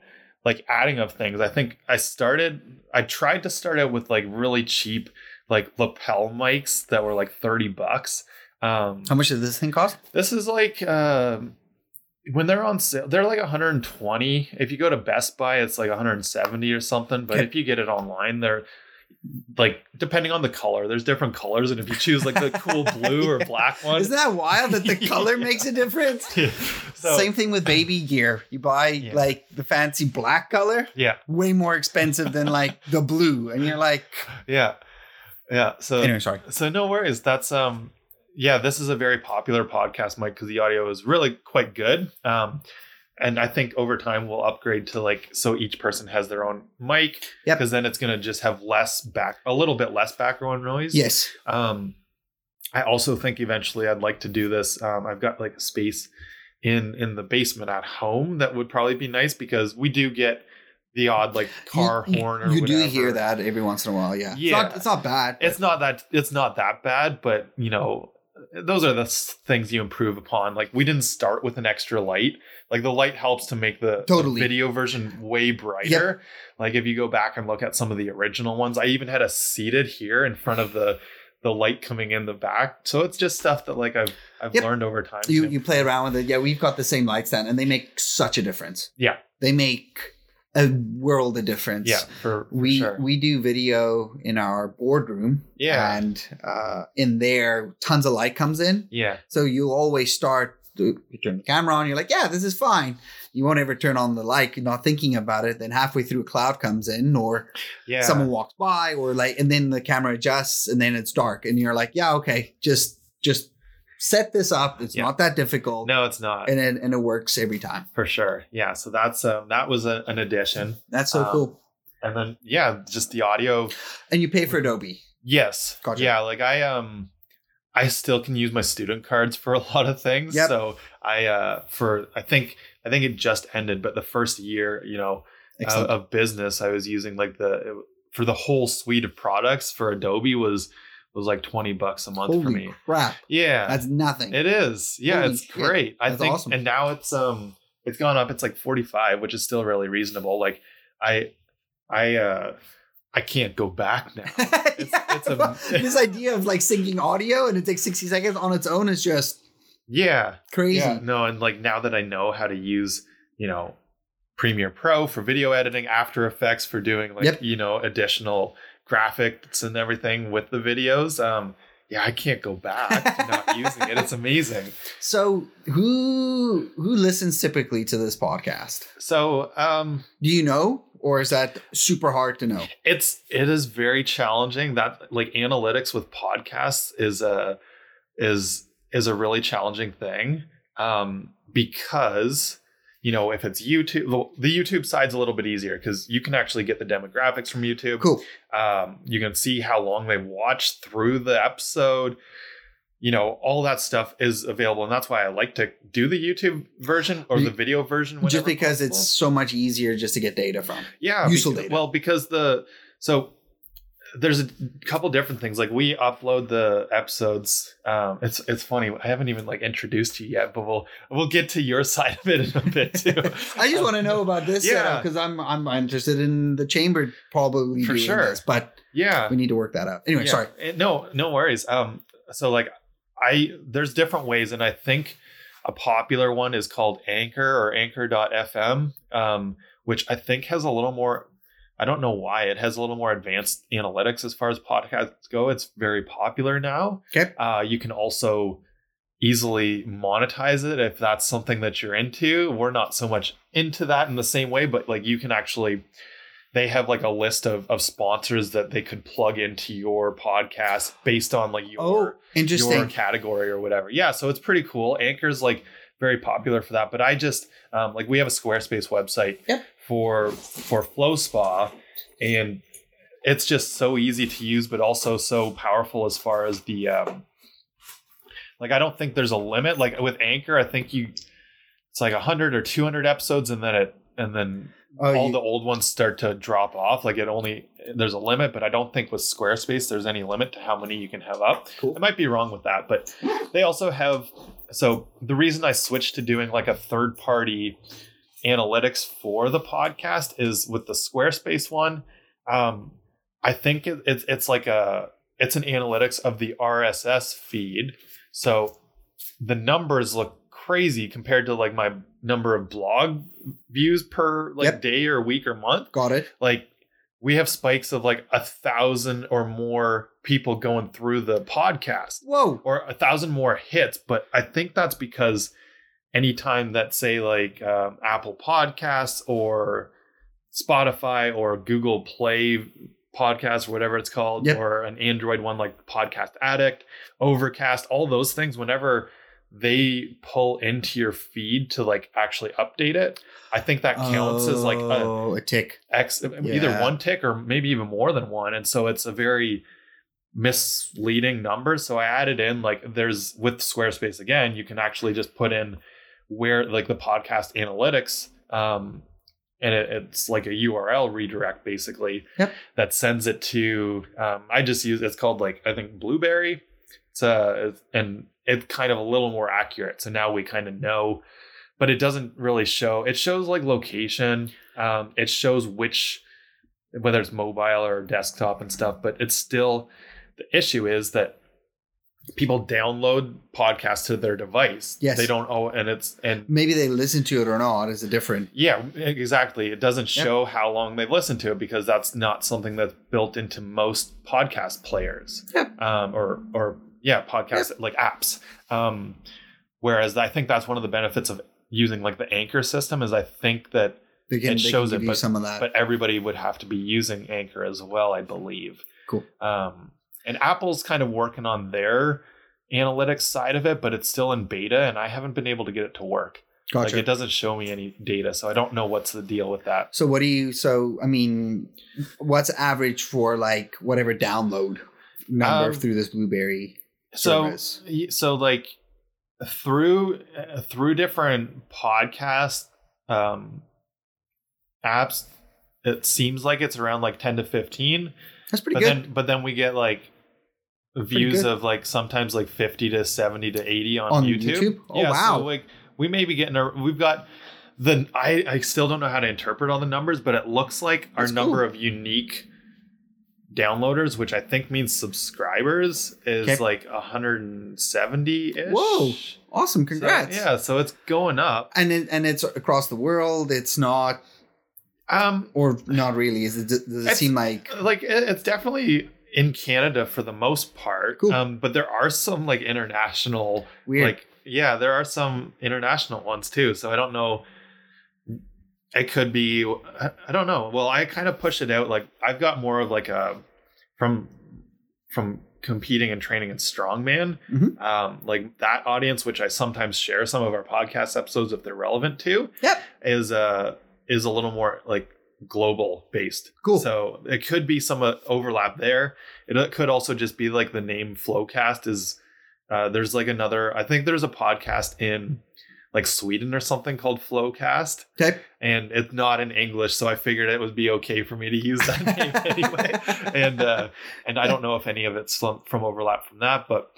like adding of things i think i started i tried to start out with like really cheap like lapel mics that were like 30 bucks um How much does this thing cost? this is like um when they're on sale, they're like 120. If you go to Best Buy, it's like 170 or something. But Okay. if you get it online, they're like depending on the color. There's different colors, and if you choose like the cool blue or black one, Isn't that wild that the color makes a difference? so, Same thing with baby gear. You buy Yeah. like the fancy black color, yeah, way more expensive than like the blue. And you're like, yeah, yeah. So anyway, sorry. so no worries. That's um yeah, this is a very popular podcast mic because the audio is really quite good. Um and I think over time we'll upgrade to like so each person has their own mic. Yep. Because then it's gonna just have less back a little bit less background noise. Yes. Um I also think eventually I'd like to do this. Um I've got like a space in in the basement at home that would probably be nice because we do get the odd like car you, horn or You do whatever. hear that every once in a while. Yeah. Yeah. It's not, it's not bad. but- it's not that it's not that bad but you know those are the things you improve upon like we didn't start with an extra light like the light helps to make the, the video version way brighter like if you go back and look at some of the original ones i even had a seated here in front of the the light coming in the back so it's just stuff that like i've i've Yep. learned over time you too. you play around with it. Yeah, we've got the same light stand, and they make such a difference. Yeah. They make a world of difference. Yeah, for, for we sure. we do video in our boardroom. Yeah. and uh, in there, tons of light comes in. yeah, So you'll always start. You turn the camera on. You're like, yeah, this is fine. You won't ever turn on the light, not thinking about it. Then halfway through, a cloud comes in, or yeah. someone walks by, or like, and then the camera adjusts, and then it's dark, and you're like, yeah, okay, just just set this up. It's Yeah. not that difficult, no, it's not and it and it works every time. for sure. Yeah, so that's um, that was a, an addition, That's so Um, cool. and then yeah, just the audio. And you pay for Adobe. Yes, Gotcha. yeah. Like I um, I still can use my student cards for a lot of things. Yep. So I uh, for I think I think it just ended, but the first year, you know, uh, of business, I was using like the for the whole suite of products for Adobe was was like twenty bucks a month for Holy me. crap! Yeah, That's nothing. It is. Yeah, Holy it's shit. great. I That's think awesome. and now it's um it's gone up. It's like 45, which is still really reasonable. Like I I uh I can't go back now. It's, it's a this idea of like syncing audio and it takes 60 seconds on its own is just yeah. crazy. Yeah. No, and like now that I know how to use, you know, Premiere Pro for video editing, After Effects for doing like, Yep. you know, additional graphics and everything with the videos, um yeah, I can't go back to not using it. It's amazing. So who who listens typically to this podcast? So, um Do you know, or is that super hard to know? it's it is very challenging that like analytics with podcasts is a is is a really challenging thing um because you know if it's youtube the, youtube side's a little bit easier because you can actually get the demographics from youtube Cool. um you can see how long they watched through the episode you know all that stuff is available and that's why i like to do the youtube version or the video version Just because possible. it's so much easier just to get data from. yeah useful because- data. well because the so there's a couple different things like we upload the episodes um it's it's funny i haven't even like introduced you yet but we'll we'll get to your side of it in a bit too I just want to know about this Yeah. because I'm I'm interested in the chamber probably For doing sure. this, but yeah we need to work that out. Anyway, Yeah. sorry. Eh, No, no worries. Um, so like I there's different ways, and I think a popular one is called Anchor or Anchor.fm, um, which I think has a little more. I don't know why it has a little more advanced analytics as far as podcasts go. It's very popular now. Okay. Uh, you can also easily monetize it if that's something that you're into. We're not so much into that in the same way, but like you can actually they have like a list of, of sponsors that they could plug into your podcast based on like your Oh, your category or whatever. Yeah, so it's pretty cool. Anchor's like very popular for that. But I just um, like we have a Squarespace website Yep. For for Flow Spa, and it's just so easy to use, but also so powerful as far as the um, like I don't think there's a limit. Like with Anchor, I think you it's like hundred or two hundred episodes, and then it and then oh, all you- the old ones start to drop off. Like it only there's a limit, but I don't think with Squarespace there's any limit to how many you can have up. Cool. I might be wrong with that, but they also have. So the reason I switched to doing like a third party analytics for the podcast is with the Squarespace one. Um, I think it, it's it's like a it's an analytics of the RSS feed. So the numbers look crazy compared to like my number of blog views per like Yep. day or week or month. got it. Like we have spikes of like a thousand or more people going through the podcast Whoa. or a thousand more hits. But I think that's because anytime that say like um, Apple Podcasts or Spotify or Google Play podcast or whatever it's called, Yep. or an Android one like Podcast Addict, Overcast, all those things, whenever they pull into your feed to like actually update it, I think that counts as like a, oh, a tick. X either Yeah. one tick or maybe even more than one. And so it's a very misleading number. So I added in like there's with Squarespace again, you can actually just put in where like the podcast analytics um and it, it's like a URL redirect basically Yep. that sends it to um I just use it's called like I think Blubrry. It's uh and it's kind of a little more accurate. So now we kind of know but it doesn't really show it shows like location um, it shows which whether it's mobile or desktop and stuff but it's still the issue is that people download podcasts to their device. Yes. They don't oh and it's and Maybe they listen to it or not is a different. yeah, exactly. It doesn't Yep. show how long they've listened to it because that's not something that's built into most podcast players. Yep. Um, or or yeah, podcast like apps. Um, whereas I think that's one of the benefits of using like the Anchor system is I think that can, It shows it, but- some of that. but everybody would have to be using Anchor as well, I believe. Cool. Um, and Apple's kind of working on their analytics side of it, but it's still in beta, and I haven't been able to get it to work. gotcha. Like it doesn't show me any data, so I don't know what's the deal with that. so what do you? So I mean, what's average for like whatever download number Um, through this Blubrry? So, Service. so like through uh, through different podcast um, apps, it seems like it's around like ten to fifteen. That's pretty but good. then but then we get like views of like sometimes like 50 to 70 to 80 on, On YouTube. YouTube? Oh, yeah, wow. So like we may be getting a we've got the I I still don't know how to interpret all the numbers, but it looks like our That's number of unique downloaders, which I think means subscribers, is Okay. like 170 ish. Whoa. awesome! Congrats. yeah, so it's going up. And it, and it's across the world. It's not, Um, or not really. Is it? Does it seem like? like it's definitely in Canada for the most part. Cool. Um, but there are some like international Weird. like yeah there are some international ones too so i don't know it could be i don't know well i kind of push it out like i've got more of like a from from competing and training in strongman Mhm. um like that audience which i sometimes share some of our podcast episodes if they're relevant to Yep. is uh is a little more like global based Cool. so it could be some uh, overlap there. It could also just be like the name flowcast is uh, there's like another i think there's a podcast in like sweden or something called flowcast. Okay. and it's not in english so i figured it would be okay for me to use that name anyway. And uh and i don't know if any of it's from, from overlap from that but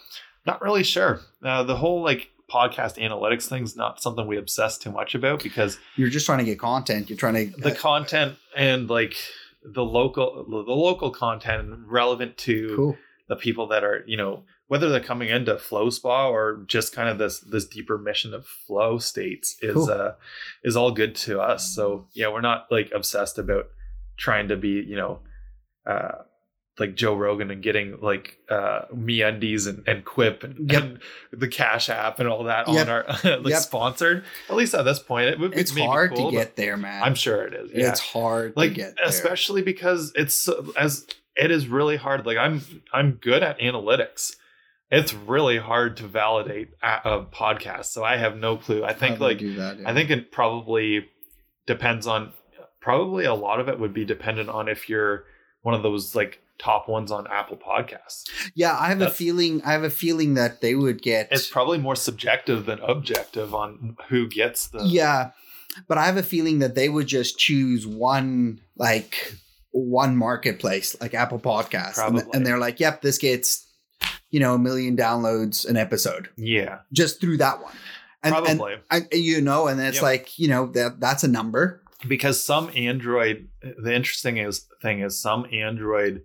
not really sure. Uh, the whole like podcast analytics thing's not something we obsess too much about because You're just trying to get content. You're trying to. the content and like the local the local content relevant to cool. the people that are you know whether they're coming into flow spa or just kind of this this deeper mission of flow states is Cool. uh is all good to us so yeah we're not like obsessed about trying to be you know uh like Joe Rogan and getting like uh MeUndies and, and quip and, Yep. and the cash app and all that Yep. on our like Yep. sponsored at least at this point it would be It's hard cool, to get there, man. I'm sure it is yeah It's hard like to get there. especially because it's as it is really hard like i'm i'm good at analytics it's really hard to validate a, podcast so i have no clue i think you like that, yeah. i think it probably depends on probably a lot of it would be dependent on if you're one of those like top ones on apple podcasts yeah, I have a feeling. I have a feeling that they would get. it's probably more subjective than objective on who gets the yeah, but I have a feeling that they would just choose one like one marketplace, like Apple Podcasts, and, Probably. and they're like, "Yep, this gets you know a million downloads an episode yeah just through that one." And, and probably I, you know, and it's Yep. like you know that that's a number. because some android the interesting is thing is some android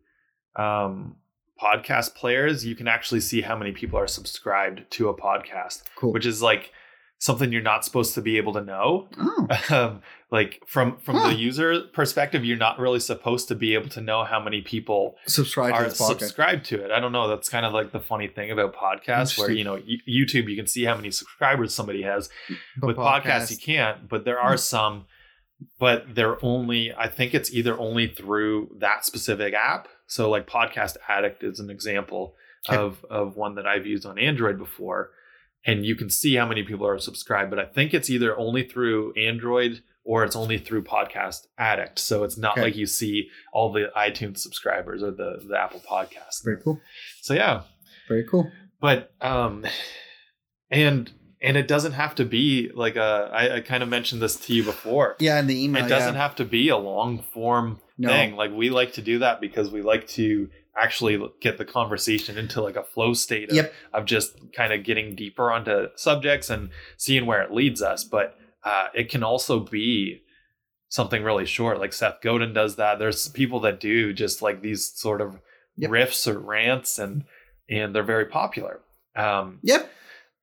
um podcast players you can actually see how many people are subscribed to a podcast Cool. which is like something you're not supposed to be able to know oh, um like from from Huh. the user perspective you're not really supposed to be able to know how many people subscribe to are podcast. subscribed to it i don't know that's kind of like the funny thing about podcasts where you know youtube you can see how many subscribers somebody has But with podcasts you can't but there are Hmm. some but they're only i think it's either only through that specific app so like podcast addict is an example Okay. of of one that i've used on android before and you can see how many people are subscribed but i think it's either only through android or it's only through podcast addict so it's not Okay. like you see all the itunes subscribers or the the apple podcast Very cool. so yeah Very cool. but um and and it doesn't have to be like a i, I kind of mentioned this to you before Yeah, in the email. it doesn't yeah. have to be a long form No. thing like we like to do that because we like to actually get the conversation into like a flow state of, Yep. of just kind of getting deeper onto subjects and seeing where it leads us but uh, it can also be something really short like seth godin does that there's people that do just like these sort of Yep. riffs or rants and and they're very popular Um, Yep.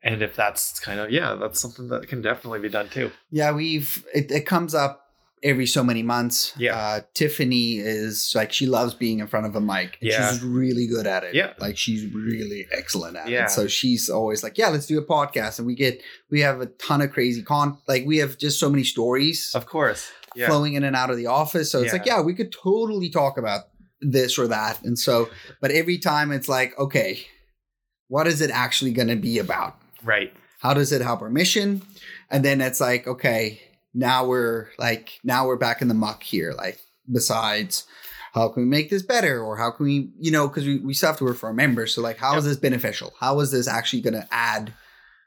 And if that's kind of yeah, that's something that can definitely be done too. Yeah, we've it, it comes up every so many months. Yeah. Uh, Tiffany is like she loves being in front of a mic. And Yeah. She's really good at it. Yeah. Like she's really excellent at Yeah. it. So she's always like, Yeah, let's do a podcast. And we get we have a ton of crazy con like we have just so many stories Of course. Yeah. flowing in and out of the office. So it's like, yeah, we could totally talk about this or that. And so, but every time it's like, okay, what is it actually going to be about? Right. How does it help our mission? And then it's like, okay, now we're like, now we're back in the muck here. Like, besides, how can we make this better? Or how can we, you know, because we, we still have to work for our members. So, like, how is this beneficial? How is this actually going to add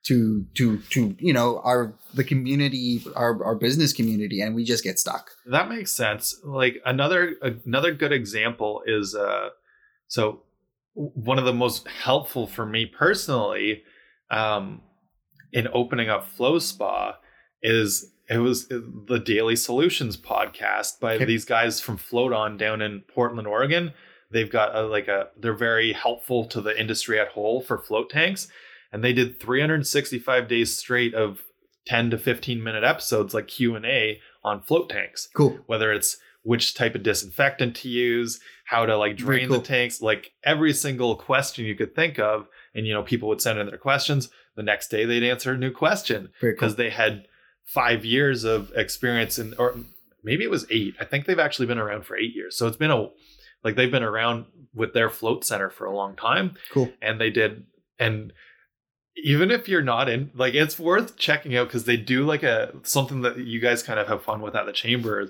to, to, to, you know, our, the community, our, our business community? And we just get stuck. That makes sense. Like another another good example is uh so one of the most helpful for me personally um in opening up Flow Spa is it was the Daily Solutions podcast by Okay. these guys from Float On down in Portland, Oregon. They've got a, like a they're very helpful to the industry at whole for float tanks and they did 365 days straight of 10 to 15 minute episodes like Q&A on float tanks Cool. whether it's which type of disinfectant to use, how to like drain cool. the tanks, like every single question you could think of. And you know, people would send in their questions. The next day they'd answer a new question Very cool. because they had five years of experience in or maybe it was eight. I think they've actually been around for eight years. So it's been a like they've been around with their float center for a long time Cool. and they did and even if you're not in like it's worth checking out because they do like a something that you guys kind of have fun with at the chamber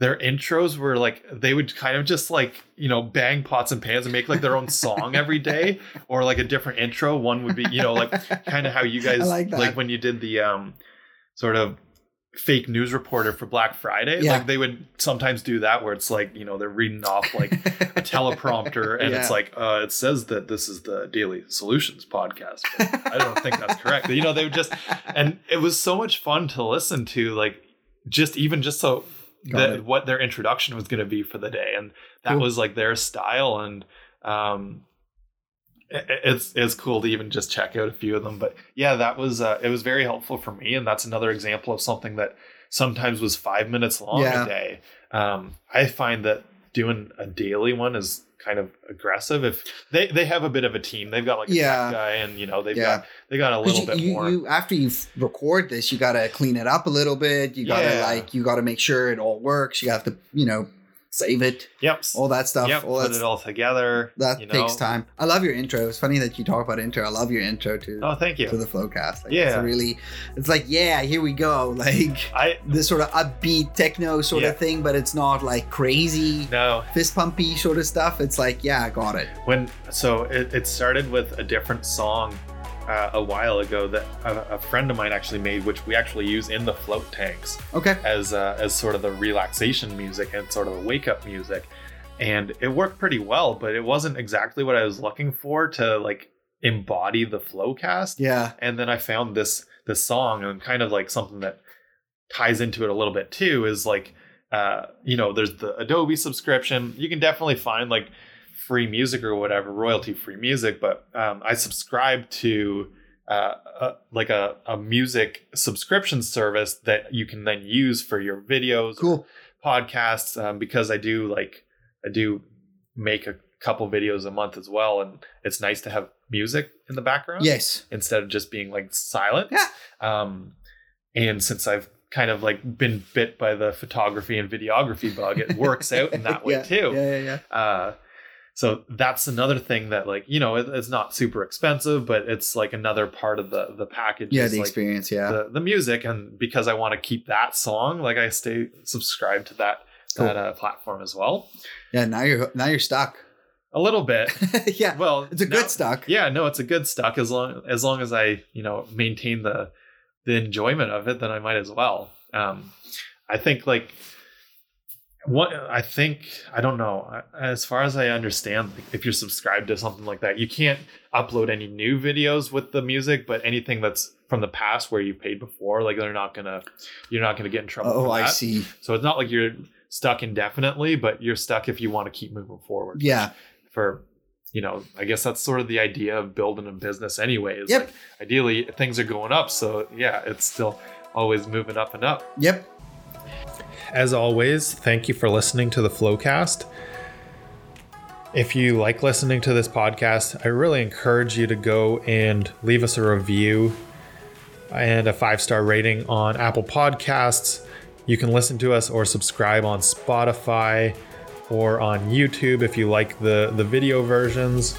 their intros were like they would kind of just like you know bang pots and pans and make like their own song every day or like a different intro one would be you know like kind of how you guys I like that. when you did the um sort of fake news reporter for black friday Yeah. like they would sometimes do that where it's like you know they're reading off like a teleprompter and it's like uh, it says that this is the daily solutions podcast i don't think that's correct you know they would just and it was so much fun to listen to like just even just so That what their introduction was going to be for the day and that Cool. was like their style and um it- it's it's cool to even just check out a few of them but yeah that was uh, it was very helpful for me and that's another example of something that sometimes was five minutes long Yeah. a day um i find that doing a daily one is kind of aggressive if they they have a bit of a team they've got like a Yeah. guy and you know they've Yeah. got they got a little you, bit you, more you after you record this, you gotta clean it up a little bit. You gotta Yeah. like you gotta make sure it all works. You have to you know save it, yep all that stuff. yep all put it all together that you takes know. time. I love your intro. It's funny that you talk about intro. I love your intro to oh thank you to the Flowcast. Like, it's Yeah. a really. It's like yeah, here we go. Like i this sort of upbeat techno sort Yeah. of thing, but it's not like crazy no fist pumpy sort of stuff. It's like yeah, I got it. when so it, it started with a different song uh, a while ago that a, a friend of mine actually made which we actually use in the float tanks Okay. as uh, as sort of the relaxation music and sort of the wake up music and it worked pretty well but it wasn't exactly what i was looking for to like embody the flow cast Yeah. and then i found this this song and kind of like something that ties into it a little bit too is like uh you know there's the adobe subscription you can definitely find like free music or whatever royalty free music but um i subscribe to uh, uh like a, a music subscription service that you can then use for your videos Cool. podcasts um, because I do like I do make a couple videos a month as well, and it's nice to have music in the background Yes. instead of just being like silent. Yeah. Um, and since I've kind of like been bit by the photography and videography bug, it works out in that way yeah. too. Yeah, yeah, yeah. Uh, so that's another thing that like you know it, it's not super expensive, but it's like another part of the the package. Yeah, the like, experience. Yeah. the, the music and because I want to keep that song, like I stay subscribed to that Cool. that uh, platform as well. yeah. Now you're now you're stuck. A little bit. yeah. Well, It's a now- good stuck. Yeah, no, it's a good stuck as long as long as I, you know, maintain the the enjoyment of it, then I might as well. Um I think like what I think I don't know. As far as I understand, like, if you're subscribed to something like that, you can't upload any new videos with the music, but anything that's from the past where you paid before, like they're not gonna, you're not gonna get in trouble. Oh, I see. So it's not like you're stuck indefinitely, but you're stuck if you want to keep moving forward Yeah. for you know, I guess that's sort of the idea of building a business anyways. Yep. Like ideally things are going up. So yeah, it's still always moving up and up. Yep. As always, thank you for listening to the Flowcast. If you like listening to this podcast, I really encourage you to go and leave us a review and a five star rating on Apple Podcasts. You can listen to us or subscribe on Spotify or on YouTube if you like the, the video versions.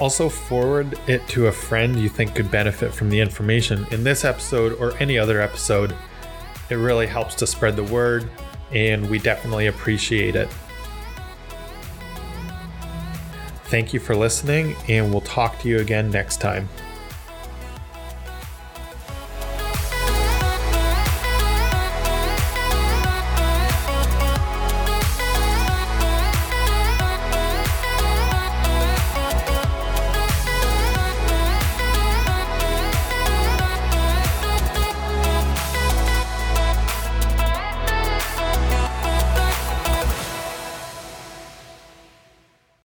Also, forward it to a friend you think could benefit from the information in this episode or any other episode. It really helps to spread the word, and we definitely appreciate it. Thank you for listening, and we'll talk to you again next time.